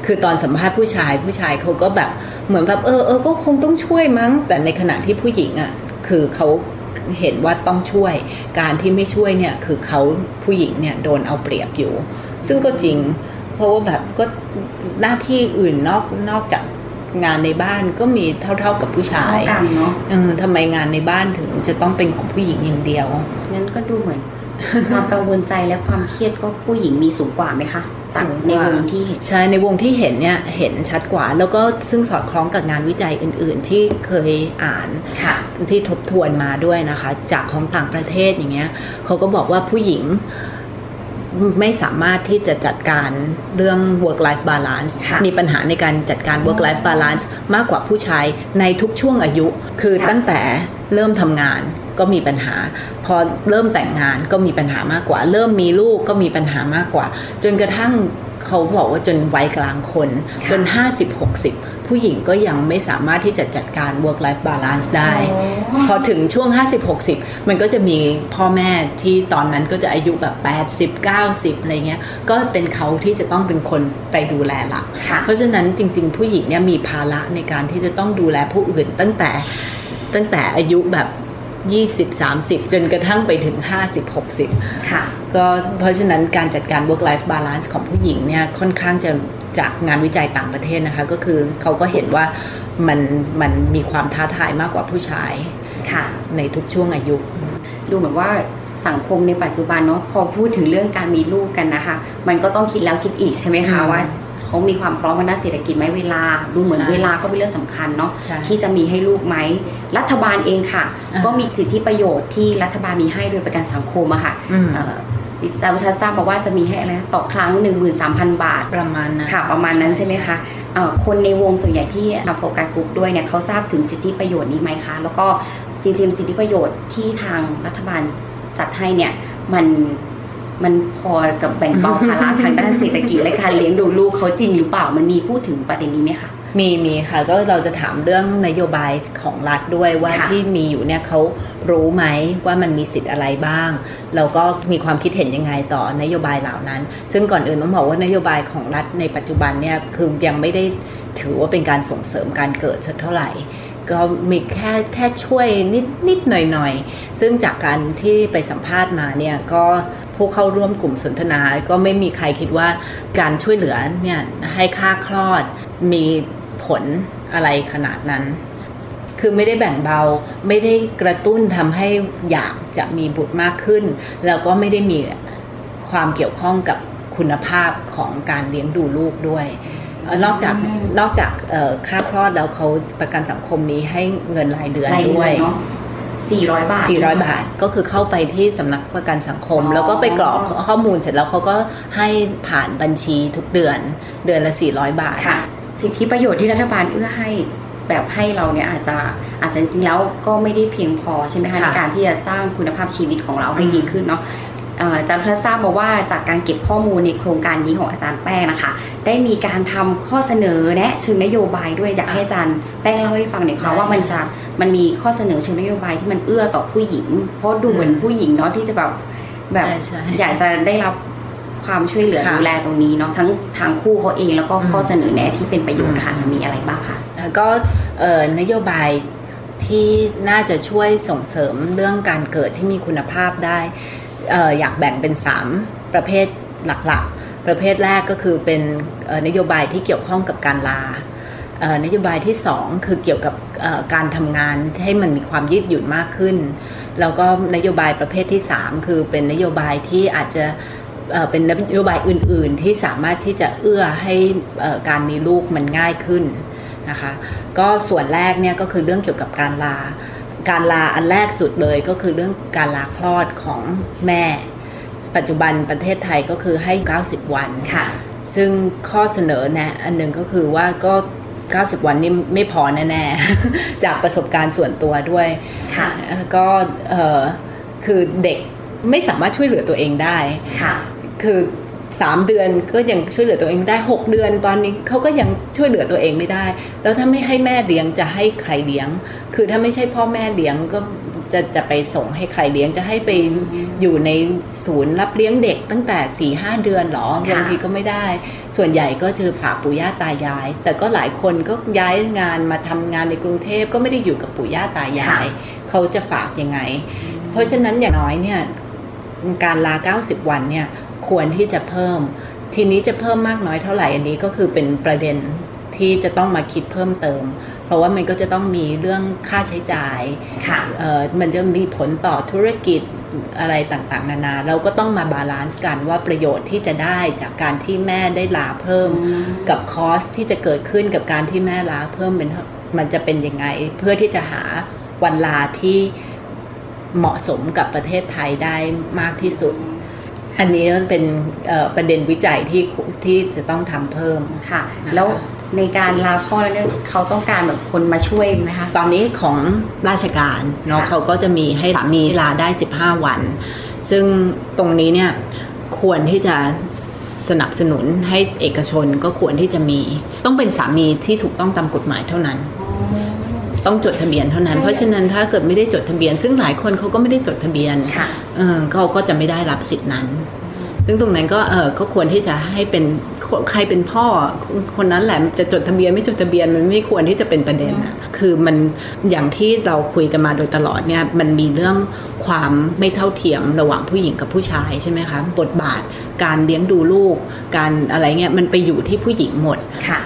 คือตอนสัมภาษณ์ผู้ชายผู้ชายเขาก็แบบ เหมือนแบบเออเออก็คงต้องช่วยมั้ง แต่ในขณะที่ผู้หญิงอะ่ะคือเขาเห็นว่าต้องช่วย การที่ไม่ช่วยเนี่ยคือเขาผู้หญิงเนี่ยโดนเอาเปรียบอยู่ ซึ่งก็จริง เพราะว่าแบบก็หน้าที่อื่นนอกนอกจากงานในบ้านก็มีเท่าๆกับผู้ชายเท่ากันเนาะเออทำไมงานในบ้านถึงจะต้องเป็นของผู้หญิงอย่างเดียว งั้นก็ดูเหมือน ความกังวลใจและความเครียดก็ผู้หญิงมีสูงกว่าไหมคะจาก สูงกว่าในวงที่เห็นใช่ในวงที่เห็นเนี่ยเห็นชัดกว่า แล้วก็ซึ่งสอดคล้องกับงานวิจัยอื่น ๆ ที่เคยอ่านค่ะที่ทบทวนมาด้วยนะคะ จากของต่างประเทศอย่างเงี้ยเขาก็บอกว่าผู้หญิงไม่สามารถที่จะจัดการเรื่อง work life balance ค่ะมีปัญหาในการจัดการ work life balance มากกว่าผู้ชายในทุกช่วงอายุ คือค่ะตั้งแต่เริ่มทำงาน ก็มีปัญหา พอเริ่มแต่งงานก็มีปัญหามากกว่า เริ่มมีลูกก็มีปัญหามากกว่า จนกระทั่งเขาบอกว่าจนวัยกลางคน จน 50-60 ผู้หญิงก็ยังไม่สามารถที่จะจัดการ work life balance ได้ พอถึงช่วง 50-60 มันก็จะมีพ่อแม่ที่ตอนนั้นก็จะอายุแบบ 80-90 อะไรเงี้ย ก็เป็นเขาที่จะต้องเป็นคนไปดูแลละค่ะเพราะฉะนั้นจริง ๆ ผู้หญิงเนี่ยมีภาระในการที่จะต้องดูแลผู้อื่นตั้งแต่ตั้งแต่อายุแบบ 20-30 จนกระทั่งไปถึง 50-60 ค่ะ ก็เพราะฉะนั้นการจัดการ work life balance ของผู้หญิงเนี่ยค่อนข้างจะจากงานวิจัยต่างประเทศนะคะ ก็คือเขาก็เห็นว่ามันมันมีความท้าทายมากกว่าผู้ชายค่ะ ในทุกช่วงอายุ ดูเหมือนว่าสังคมในปัจจุบันเนาะพอพูดถึงเรื่องการมีลูกกันนะคะ มันก็ต้องคิดแล้วคิดอีกใช่ไหมคะอืมว่า เขามีความพร้อมทางด้านเศรษฐกิจไหมเวลา ดูเหมือนใช่เวลาก็เป็นเรื่องสำคัญเนาะใช่ที่จะมีให้ลูกไหมรัฐบาลเองค่ะอ่าก็มีสิทธิประโยชน์ที่รัฐบาลมีให้โดยประกันสังคมอะค่ะอืมเอ่อดิจิตาลทัศทราบมาว่าจะมีให้อะไรนะต่อครั้ง 13,000 บาทประมาณนั้นค่ะประมาณนั้นใช่ไหมคะเอ่อคนในวงส่วนใหญ่ที่ทำโฟกัสกลุ่มด้วยเนี่ยเขาทราบถึงสิทธิประโยชน์นี้ไหมคะ แล้วก็จริงๆสิทธิประโยชน์ที่ทางรัฐบาลจัดให้เนี่ยมัน มันพอกับแบ่งเบาภาระทางด้านเศรษฐกิจและการเลี้ยงดูลูกเขาจริงหรือเปล่ามันมีพูดถึงประเด็นนี้ไหมคะมีมีค่ะก็เราจะถามเรื่องนโยบายของรัฐด้วยว่าค่ะที่มีอยู่เนี่ยเขารู้ไหมว่ามันมีสิทธิ์อะไรบ้างแล้วก็มีความคิดเห็นยังไงต่อนโยบายเหล่านั้น ซึ่งก่อนอื่นต้องบอกว่านโยบายของรัฐในปัจจุบันเนี่ยคือยังไม่ได้ถือว่าเป็นการส่งเสริมการเกิดสักเท่าไหร่ก็มีแค่แค่ช่วยนิดนิดหน่อยหน่อยซึ่งจากการที่ไปสัมภาษณ์มาเนี่ยก็ ผู้เข้าร่วมกลุ่มสนทนา ก็ไม่มีใครคิดว่าการช่วยเหลือเนี่ยให้ค่าคลอดมีผลอะไรขนาดนั้น คือไม่ได้แบ่งเบาไม่ได้กระตุ้นทำให้อยากจะมีบุตรมากขึ้น แล้วก็ไม่ได้มีความเกี่ยวข้องกับคุณภาพของการเลี้ยงดูลูกด้วย นอกจากนอกจากค่าคลอดแล้วเขาประกันสังคมมีให้เงินรายเดือนด้วย 400 บาท 400 บาทก็คือเข้าไปที่สำนักประกันสังคมอ๋อแล้วก็ไปกรอกข้อมูลเสร็จแล้วเขาก็ให้ผ่านบัญชีทุกเดือนเดือนละ 400 บาทค่ะ สิทธิประโยชน์ที่รัฐบาลเอื้อให้แบบให้เราเนี่ยอาจจะอาจจะจริงๆแล้วก็ไม่ได้เพียงพอใช่ไหมคะค่ะในการที่จะสร้างคุณภาพชีวิตของเราให้อืมดีขึ้นเนาะเอ่ออาจารย์พัฒทราบมาว่าจากการเก็บข้อมูลในโครงการนี้ของอาจารย์แป้งนะคะ ได้มีการทำข้อเสนอแนะเชิงนโยบายด้วยอยากให้อาจารย์แป้งเล่าให้ฟังหน่อยค่ะว่ามันจะมันมีข้อเสนอเชิงนโยบายที่มันเอื้อต่อผู้หญิง เพราะดูเหมือนผู้หญิงเนาะที่จะแบบแบบใช่ใช่อยากจะได้รับความช่วยเหลือค่ะดูแลตรงนี้เนาะทั้งทางคู่เขาเองแล้วก็ข้อเสนอแนะที่เป็นประโยชน์นะคะจะมีอะไรบ้างคะแล้วก็เอ่อนโยบายที่น่าจะช่วยส่งเสริมเรื่องการเกิดที่มีคุณภาพได้เอยากแบ่งเป็น 3 ประเภทหลักๆ ประเภทแรกก็คือเป็นนโยบายที่เกี่ยวข้องกับการลานโยบายที่ 2 คือเกี่ยวกับการทำงานให้มันมีความยืดหยุ่นมากขึ้น แล้วก็นโยบายประเภทที่ 3 คือเป็นนโยบายที่อาจจะเป็นนโยบายอื่น ๆ ที่สามารถที่จะเอื้อให้การมีลูกมันง่ายขึ้นนะคะก็ส่วนแรกเนี่ยก็คือเรื่องเกี่ยวกับการลา การลาอันแรกสุดเลยก็คือเรื่องการลาคลอดของแม่ ปัจจุบันประเทศไทยก็คือให้ 90 วันค่ะ ซึ่งข้อเสนอแนะอันหนึ่งก็คือว่าก็ 90 วันนี่ไม่พอแน่ๆ จากประสบการณ์ส่วนตัวด้วยค่ะก็คือเด็กไม่สามารถช่วยเหลือตัวเองได้ค่ะ คือ สามเดือนก็ยังช่วยเหลือตัวเองได้หกเดือนตอนนี้เขาก็ยังช่วยเหลือตัวเองไม่ได้ แล้วถ้าไม่ให้แม่เลี้ยงจะให้ใครเลี้ยง คือถ้าไม่ใช่พ่อแม่เลี้ยงก็จะจะไปส่งให้ใครเลี้ยงจะให้ไปอยู่ในศูนย์รับเลี้ยงเด็กตั้งแต่สี่ห้าเดือนหรอบางทีก็ไม่ได้ ส่วนใหญ่ก็จะฝากปู่ย่าตายาย แต่ก็หลายคนก็ย้ายงานมาทำงานในกรุงเทพก็ไม่ได้อยู่กับปู่ย่าตายาย เขาจะฝากยังไง เพราะฉะนั้นอย่างน้อยเนี่ยการลา 90 วันเนี่ย ควรที่จะเพิ่ม ทีนี้จะเพิ่มมากน้อยเท่าไหร่อันนี้ก็คือเป็นประเด็นที่จะต้องมาคิดเพิ่มเติม เพราะว่ามันก็จะต้องมีเรื่องค่าใช้จ่ายค่ะมันจะมีผลต่อธุรกิจอะไรต่างๆ นานา เราก็ต้องมา balance กันว่าประโยชน์ที่จะได้จากการที่แม่ได้ลาเพิ่ม กับคอสที่จะเกิดขึ้นกับการที่แม่ลาเพิ่มเป็นมันจะเป็นยังไง เพื่อที่จะหาวันลาที่เหมาะสมกับประเทศไทยได้มากที่สุด อันนี้เป็นประเด็นวิจัยที่ที่จะต้องทำเพิ่มค่ะ แล้วในการลาคลอดเนี่ยเขาต้องการแบบคนมาช่วยไหมคะตอนนี้ของราชการเนาะเขาก็จะมีให้สามีลาได้ 15 วัน ซึ่งตรงนี้เนี่ยควรที่จะสนับสนุนให้เอกชนก็ควรที่จะมี ต้องเป็นสามีที่ถูกต้องตามกฎหมายเท่านั้น ต้องจดทะเบียนเท่านั้น เพราะฉะนั้นถ้าเกิดไม่ได้จดทะเบียน ซึ่งหลายคนเขาก็ไม่ได้จดทะเบียนเขาก็จะไม่ได้รับสิทธินั้นซึ่งตรงนั้นก็เออก็ควรที่จะให้เป็นใครเป็นพ่อคนนั้นแหละจะจดทะเบียนไม่จดทะเบียนมันไม่ควรที่จะเป็นประเด็นอะคือมันอย่างที่เราคุยกันมาโดยตลอดเนี่ยมันมีเรื่อง ความไม่เท่าเทียมระหว่างผู้หญิงกับผู้ชายใช่ไหมคะบทบาทการเลี้ยงดูลูก การอะไรเงี้ยมันไปอยู่ที่ผู้หญิงหมด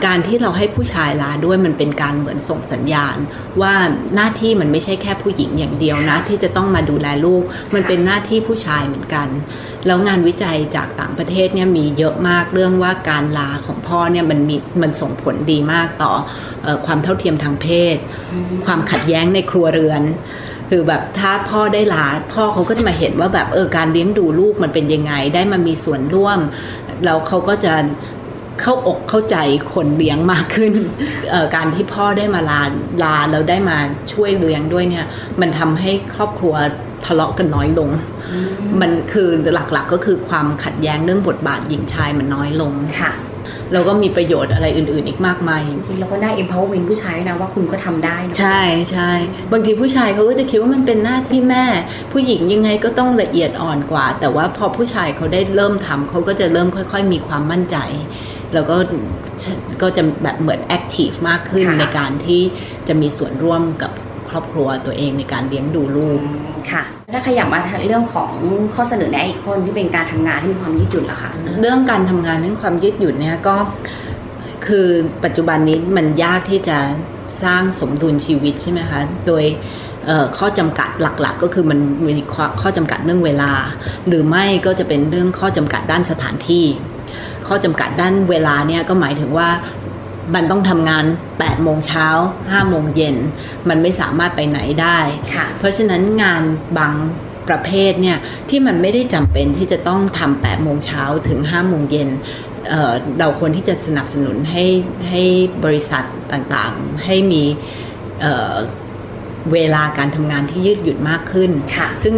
การที่เราให้ผู้ชายลาด้วยมันเป็นการเหมือนส่งสัญญาณ ว่าหน้าที่มันไม่ใช่แค่ผู้หญิงอย่างเดียวนะ ที่จะต้องมาดูแลลูก มันเป็นหน้าที่ผู้ชายเหมือนกัน แล้วงานวิจัยจากต่างประเทศเนี่ยมีเยอะมากเรื่องว่าการลาของพ่อเนี่ยมันมีมันส่งผลดีมากต่ออความเท่าเทียมทางเพศ ความขัดแย้งในครัวเรือน คือแบบถ้าพ่อได้ลาพ่อเขาก็จะมาเห็นว่าแบบเออการเลี้ยงดูลูกมันเป็นยังไง ได้มามีส่วนร่วมแล้วเขาก็จะเข้าอกเข้าใจคนเลี้ยงมากขึ้น การที่พ่อได้มาลาลาแล้วได้มาช่วยเลี้ยงด้วยเนี่ย มันทำให้ครอบครัวทะเลาะกันน้อยลง มันคือหลักๆกก็คือความขัดแย้งเรื่องบทบาทหญิงชายมันน้อยลงค่ะ เราก็มีประโยชน์อะไรอื่น ๆ อีกมากมาย จริงๆเราก็ได้ empowerment ผู้ชายนะว่าคุณก็ทำได้ ใช่ใช่บางทีผู้ชายเขาก็จะคิดว่ามันเป็นหน้าที่แม่ ผู้หญิงยังไงก็ต้องละเอียดอ่อนกว่า แต่ว่าพอผู้ชายเขาได้เริ่มทำเขาก็จะเริ่มค่อย ๆ มีความมั่นใจ แล้วก็ก็จะแบบเหมือนแอคทีฟมากขึ้นในการที่จะมีส่วนร่วมกับ ครอบครัวตัวเองในการเลี้ยงดูลูกค่ะถ้าขยับมาเรื่องของข้อเสนอแนะอีกคนที่เป็นการทำงานที่มีความยืดหยุ่นล่ะคะเรื่องการทำงานเรื่องความยืดหยุ่นเนี่ยก็คือปัจจุบันนี้มันยากที่จะสร้างสมดุลชีวิตใช่ไหมคะโดยข้อจำกัดหลักๆ ก็คือมันมีข้อจำกัดเรื่องเวลา หรือไม่ก็จะเป็นเรื่องข้อจำกัดด้านสถานที่ ข้อจำกัดด้านเวลาเนี่ยก็หมายถึงว่า มันต้องทำงาน8โมงเช้า5โมงเย็น มันไม่สามารถไปไหนได้ เพราะฉะนั้นงานบางประเภทเนี่ยที่มันไม่ได้จำเป็นที่จะต้องทำ8โมงเช้าถึง5โมงเย็นเเราควรที่จะสนับสนุนให้ให้บริษัทต่างๆ ให้มี เวลาการทำงานที่ยืดหยุ่นมากขึ้น ซึ่ง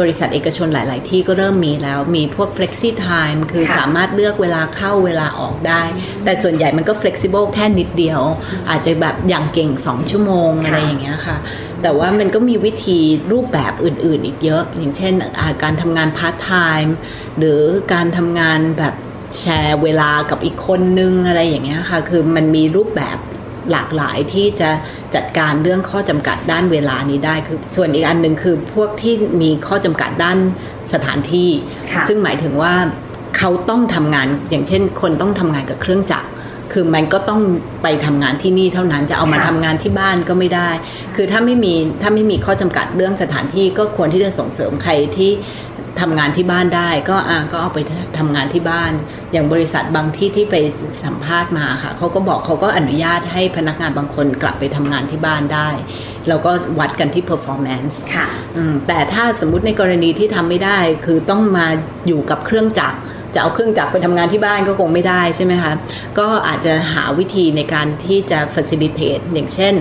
บริษัทเอกชนหลาย ๆ ที่ก็เริ่มมีแล้ว มีพวก flexi time คือสามารถเลือกเวลาเข้าเวลาออกได้ แต่ส่วนใหญ่มันก็ flexible แค่นิดเดียว อาจจะแบบอย่างเก่ง 2 ชั่วโมง อะไรอย่างเงี้ยค่ะ แต่ว่ามันก็มีวิธีรูปแบบอื่น ๆ อีกเยอะ อย่างเช่น การทำงานพาร์ทไทม์หรือการทำงานแบบแชร์เวลากับอีกคนนึงอะไรอย่างเงี้ยค่ะ คือมันมีรูปแบบ หลากหลายที่จะจัดการเรื่องข้อจำกัดด้านเวลานี้ได้คือส่วนอีกอันหนึ่งคือพวกที่มีข้อจำกัดด้านสถานที่ ซึ่งหมายถึงว่าเขาต้องทำงานอย่างเช่น คนต้องทำงานกับเครื่องจักรคือมันก็ต้องไปทำงานที่นี่เท่านั้นจะเอามาค่ะทำงานที่บ้านก็ไม่ได้ คือถ้าไม่มีถ้าไม่มีข้อจำกัดเรื่องสถานที่ก็ควรที่จะส่งเสริมใครที่ ทำงานที่บ้านได้ ก็อ่าก็เอาไปทำงานที่บ้าน อย่างบริษัทบางที่ที่ไปสัมภาษณ์มาค่ะเขาก็บอกเขาก็อนุญาตให้พนักงานบางคนกลับไปทำงานที่บ้านได้แล้วก็วัดกันที่ performance ค่ะอืมแต่ถ้าสมมุติในกรณีที่ทำไม่ได้ คือต้องมาอยู่กับเครื่องจักรจะเอาเครื่องจักรไปทำงานที่บ้านก็คงไม่ได้ใช่ไหมคะ ก็อาจจะหาวิธีในการที่จะ facilitate อย่างเช่น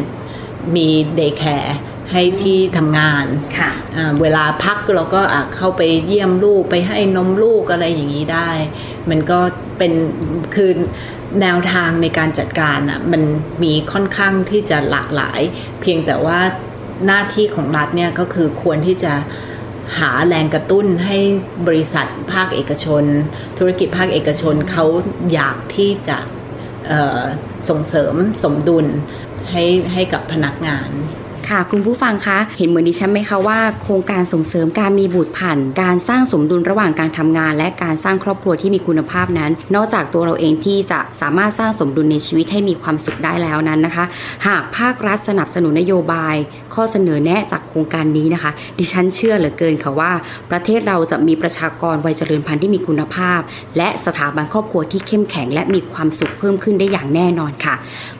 มี day care ให้ที่ทำงานค่ะอ่าเวลาพักเราก็อะเข้าไปเยี่ยมลูกไปให้นมลูกอะไรอย่างนี้ได้ มันก็เป็นคือแนวทางในการจัดการอะมันมีค่อนข้างที่จะหลากหลาย เพียงแต่ว่าหน้าที่ของรัฐเนี่ยก็คือควรที่จะหาแรงกระตุ้นให้บริษัทภาคเอกชน ธุรกิจภาคเอกชนเขาอยากที่จะเอ่อส่งเสริมสมดุลให้ให้กับพนักงาน ค่ะ คุณผู้ฟังคะ เห็นเหมือนดิฉันไหมคะว่าโครงการส่งเสริมการมีบุตรผ่านการสร้างสมดุลระหว่างการทำงาน และการสร้างครอบครัวที่มีคุณภาพนั้น นอกจากตัวเราเองที่จะสามารถสร้างสมดุลในชีวิตให้มีความสุขได้แล้วนั้นนะคะ หากภาครัฐสนับสนุนนโยบาย ข้อเสนอแนะจากโครงการนี้นะคะ ดิฉันเชื่อเหลือเกินค่ะว่า ประเทศเราจะมีประชากรวัยเจริญพันธุ์ที่มีคุณภาพ และสถาบันครอบครัวที่เข้มแข็ง และมีความสุขเพิ่มขึ้นได้อย่างแน่นอนค่ะ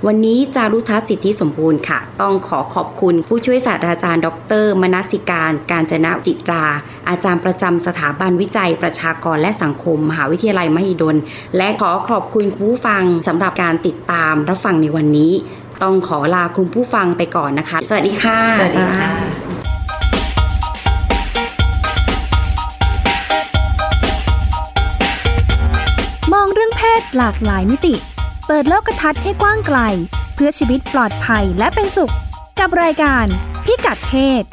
วันนี้จารุทัศน์สิทธิสมบูรณ์ค่ะ ต้องขอขอบคุณผู้ช่วยศาสตราจารย์ ดร มนัสิการ การจนะจิตรา อาจารย์ประจำสถาบันวิจัยประชากรและสังคม มหาวิทยาลัยมหิดล และขอขอบคุณคุณผู้ฟังสำหรับการติดตามรับฟังในวันนี้ ต้องขอลาคุณผู้ฟังไปก่อนนะคะ สวัสดีค่ะ สวัสดีค่ะ มองเรื่องเพศหลากหลายมิติ เปิดโลกทัศน์ให้กว้างไกล เพื่อชีวิตปลอดภัยและเป็นสุข กับรายการพิกัดเพศ